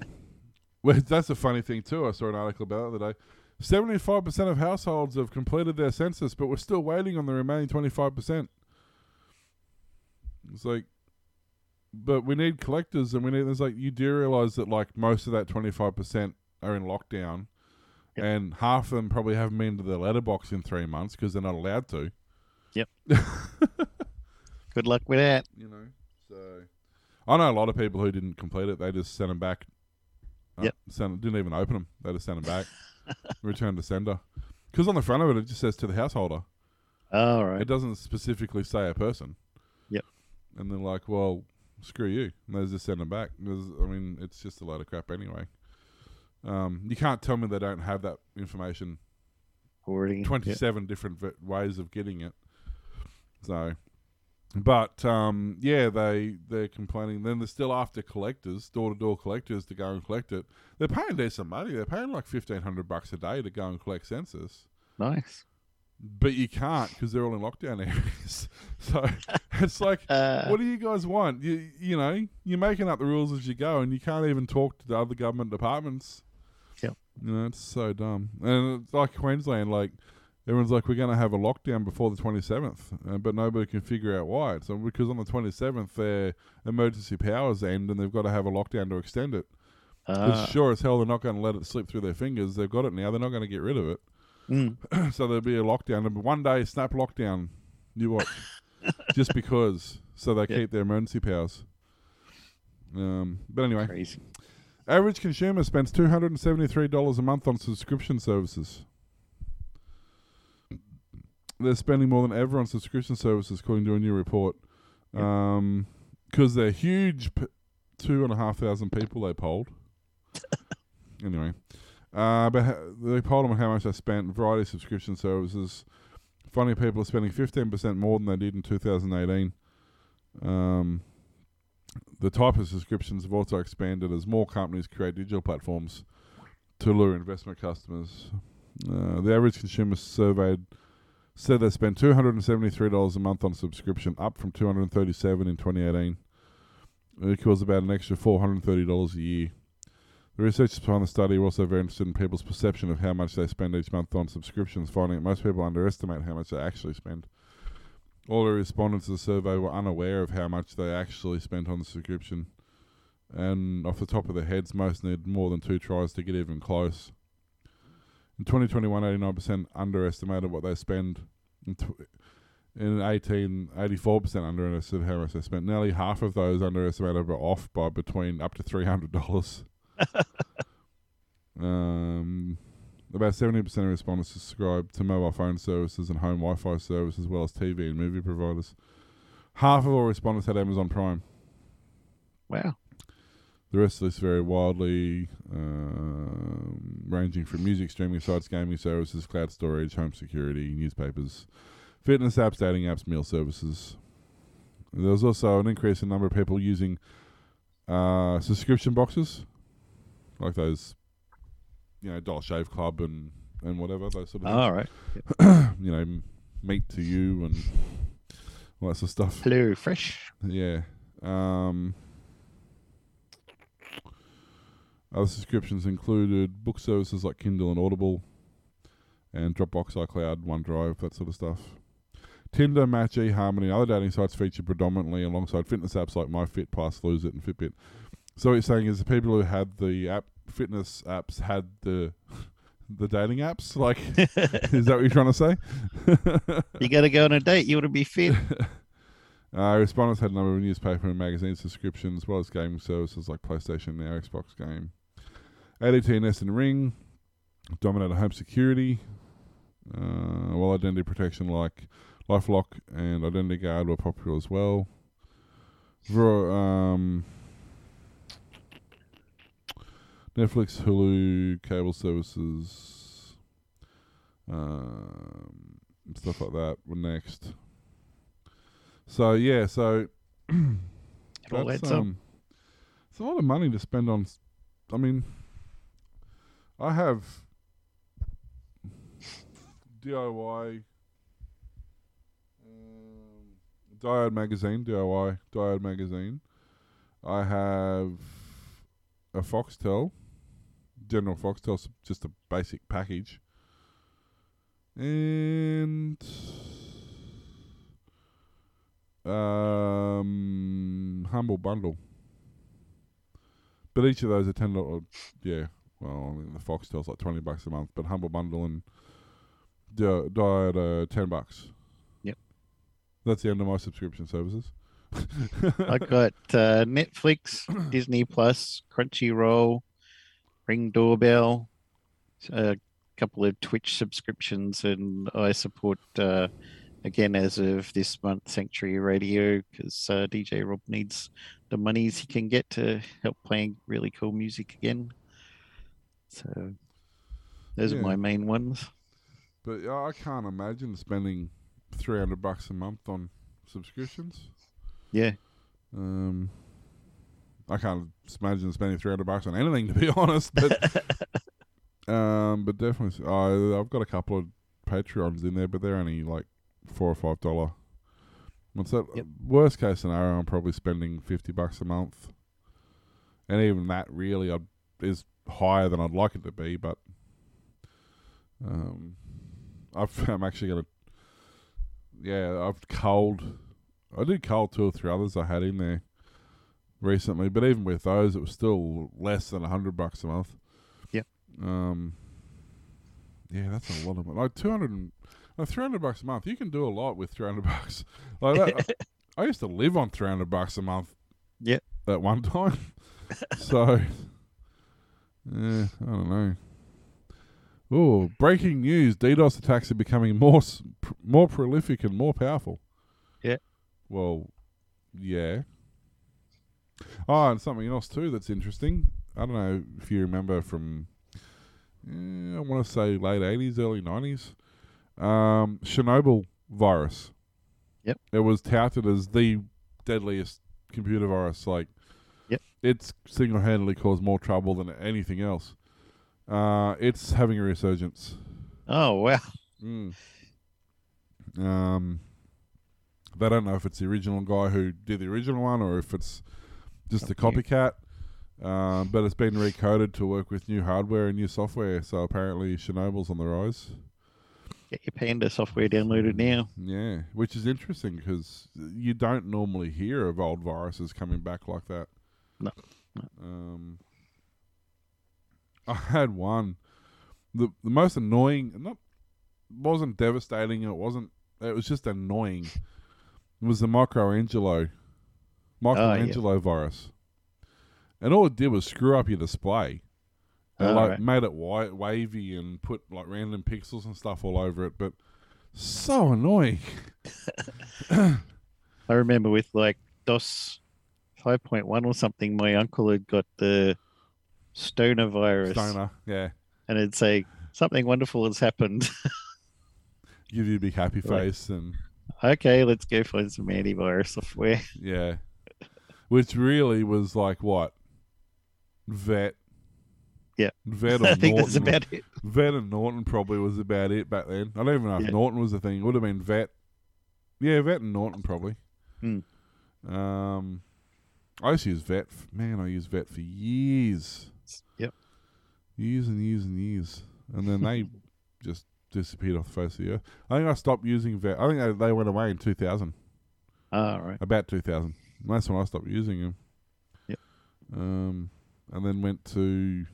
D: well, that's a funny thing too. I saw an article about it the other day. Seventy-five percent of households have completed their census, but we're still waiting on the remaining twenty-five percent. It's like, but we need collectors, and we need. It's like you do realize that like most of that twenty-five percent are in lockdown,
C: Yep.
D: and half of them probably haven't been to their letterbox in three months because they're not allowed to. [LAUGHS]
C: Good luck with that.
D: you know. So I know a lot of people who didn't complete it. They just sent them back. Uh,
C: Yep.
D: Sent, didn't even open them. They just sent them back. [LAUGHS] Return to sender. Because on the front of it, it just says to the householder.
C: All right.
D: It doesn't specifically say a person.
C: Yep.
D: And they're like, well, screw you. And they just send them back. There's, I mean, it's just a load of crap anyway. Um, you can't tell me they don't have that information
C: Already. Yep.
D: 27 different v- ways of getting it. So, But um, yeah, they they're complaining. Then they're still after collectors, door to door collectors, to go and collect it. They're paying decent money. They're paying like fifteen hundred bucks a day to go and collect census.
C: Nice.
D: But you can't because they're all in lockdown [LAUGHS] areas. so [LAUGHS] it's like,
C: Uh,
D: what do you guys want? You you know, you're making up the rules as you go, and you can't even talk to the other government departments.
C: Yeah,
D: You know, it's so dumb. And it's like Queensland, like everyone's like, we're going to have a lockdown before the 27th, uh, but nobody can figure out why. So because on the 27th, their emergency powers end, and they've got to have a lockdown to extend it.
C: uh,
D: sure as hell, they're not going to let it slip through their fingers. They've got it now. They're not going to get rid of it.
C: mm, [CLEARS THROAT]
D: so there'll be a lockdown. And one day, snap lockdown. You watch. [LAUGHS] Just because. So they
C: Yeah.
D: keep their emergency powers. Um, but anyway,
C: crazy.
D: average consumer spends two hundred and seventy-three dollars a month on subscription services. They're spending more than ever on subscription services, according to a new report. Because they're huge, p- two and a half thousand people they polled. [LAUGHS] anyway, uh, but ha- they polled them on how much they spent. Variety of subscription services. Funny people are spending fifteen percent more than they did in two thousand eighteen. Um, the type of subscriptions have also expanded as more companies create digital platforms to lure investment customers. Uh, the average consumer surveyed said they spent two hundred and seventy-three dollars a month on subscription, up from two hundred and thirty-seven in twenty eighteen. It equals about an extra four hundred and thirty dollars a year. The researchers behind the study were also very interested in people's perception of how much they spend each month on subscriptions, finding that most people underestimate how much they actually spend. All the respondents to the survey were unaware of how much they actually spent on the subscription, and off the top of their heads, most need more than two tries to get even close. In 2021, 89% underestimated what they spend. In, tw- in 18, 84% underestimated how much they spent. Nearly half of those underestimated were off by between up to $300. [LAUGHS] um, about 70% of respondents subscribe to mobile phone services and home Wi Fi services, as well as TV and movie providers. Half of all respondents had Amazon Prime.
C: Wow.
D: The rest of this vary wildly, um, ranging from music streaming sites, gaming services, cloud storage, home security, newspapers, fitness apps, dating apps, meal services. There was also an increase in number of people using uh, subscription boxes, like those, you know, Dollar Shave Club and, and whatever those sort of,
C: All right. [COUGHS]
D: you know, meat to you and all that sort of stuff.
C: HelloFresh.
D: Yeah. Um, other subscriptions included book services like Kindle and Audible, and Dropbox, iCloud, OneDrive, that sort of stuff. Tinder, Match, eHarmony, and other dating sites feature predominantly alongside fitness apps like MyFitPass, Lose It, and Fitbit. So what you're saying is the people who had the app fitness apps had the [LAUGHS] the dating apps. Like, [LAUGHS] is that what you're trying to say? [LAUGHS]
C: You got to go on a date. You want to be fit.
D: Uh, respondents had a number of newspaper and magazine subscriptions, as well as gaming services like PlayStation Now, Xbox Game. ADT Nest and Ring dominated home security, uh, while identity protection like LifeLock and Identity Guard were popular as well. Ver- um, Netflix, Hulu, cable services, um, stuff like that were next. So yeah, so [CLEARS THROAT]
C: It all adds up.
D: um, it's a lot of money to spend on. I mean, I have DIY um, Diode magazine, DIY Diode magazine. I have a Foxtel, General Foxtel, just a basic package, and um, humble bundle. But each of those are ten dollars. Yeah, well, I mean, the Foxtel's like twenty bucks a month, but humble bundle and Di- Diet uh, ten bucks.
C: Yep.
D: That's the end of my subscription services.
C: I [LAUGHS] got uh, Netflix, [COUGHS] Disney Plus, Crunchyroll, Ring Doorbell, a couple of Twitch subscriptions, and I support uh, again as of this month Sanctuary Radio because uh, DJ Rob needs the monies he can get to help playing really cool music again. So those
D: Yeah.
C: are my main ones.
D: But I can't imagine spending three hundred bucks a month on subscriptions.
C: Yeah.
D: Um, I can't imagine spending three hundred bucks on anything [LAUGHS] to be honest, but [LAUGHS] um, but definitely, I I've got a couple of Patreons in there, but they're only like four or five dollar. What's that?
C: Yep.
D: Worst case scenario, I'm probably spending fifty bucks a month, and even that really I'd, is higher than I'd like it to be. But um, I've, [LAUGHS] I'm actually gonna, yeah, I've culled. I did cull two or three others I had in there recently, but even with those, it was still less than a hundred bucks a month.
C: Yep.
D: Um. Yeah, that's a lot of money. Like two hundred and like three hundred bucks a month. You can do a lot with three hundred [LAUGHS] bucks. Like that, I, [LAUGHS] I used to live on three hundred bucks a month.
C: Yep.
D: At one time. so. Yeah, I don't know. Oh, breaking news: DDoS attacks are becoming more pr- more prolific and more powerful.
C: Yeah.
D: Well, yeah. Oh, and something else too that's interesting. I don't know if you remember from, eh, I want to say late eighties, early nineties, um, Chernobyl virus.
C: Yep.
D: It was touted as the deadliest computer virus. Like, It's single-handedly caused more trouble than anything else. Uh, it's having a resurgence.
C: Oh wow.
D: Mm. Um, they don't know if it's the original guy who did the original one or if it's just a copycat. Um, but it's been recoded to work with new hardware and new software. So apparently, Chernobyl's on the rise.
C: Get your Panda software downloaded now.
D: Yeah, which is interesting because you don't normally hear of old viruses coming back like that.
C: No,
D: Um, I had one. the The most annoying, not wasn't devastating. It wasn't. It was just annoying. It was the Michelangelo, Michelangelo virus, and all it did was screw up your display. It
C: Oh,
D: like
C: right.
D: made it white, wavy, and put like random pixels and stuff all over it. But so annoying. [LAUGHS]
C: I remember with like DOS 5.1 or something, my uncle had got the stoner virus,
D: Stoner, yeah.
C: and it'd say something wonderful has happened. [LAUGHS]
D: Give you a big happy face and
C: okay, let's go find some antivirus software. [LAUGHS]
D: yeah, which really was like what vet.
C: Yeah.
D: vet [LAUGHS] or
C: I think
D: Norton.
C: that's about it.
D: vet and Norton probably was about it back then. I don't even know if
C: Yeah.
D: Norton was the thing. It would have been vet. Yeah, vet and Norton probably.
C: Hmm.
D: Um, I used to use vet. Man, I used vet for years,
C: Yep.
D: years and years and years, and then they [LAUGHS] just disappeared off the face of the earth. I think I stopped using vet. I think they, they went away in two thousand.
C: Ah, right.
D: About 2000. That's when I stopped using them.
C: Yep.
D: Um, and then went to.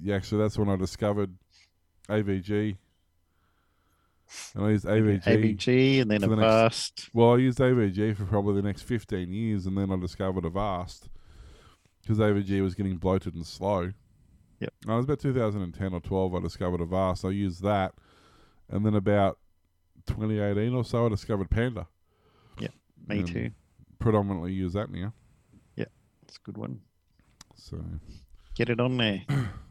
D: Yeah, actually, that's when I discovered AVG. And I used AVG.
C: AVG and then
D: for the next-
C: Avast.
D: Well, I used AVG for probably the next 15 years, and then I discovered Avast because AVG was getting bloated and slow.
C: Yep.
D: And it was about 2010 or 12 I discovered Avast. I used that. And then about 2018 or so, I discovered Panda.
C: Yeah, me
D: and
C: too.
D: Predominantly use that now.
C: Yeah, it's a good one.
D: So,
C: Get it on there. [CLEARS THROAT]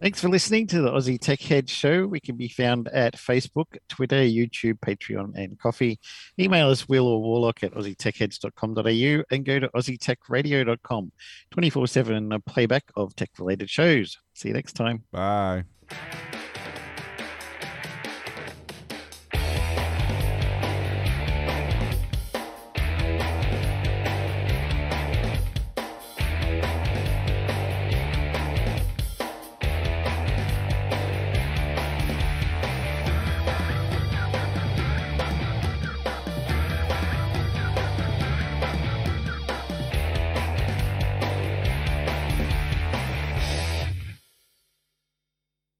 C: Thanks for listening to the Aussie Tech Head Show. We can be found at Facebook, Twitter, YouTube, Patreon, and Ko-fi. Email us will or warlock at aussietechheads.com.au and go to aussietechradio.com. 24 7 playback of tech related shows. See you next time.
D: bye.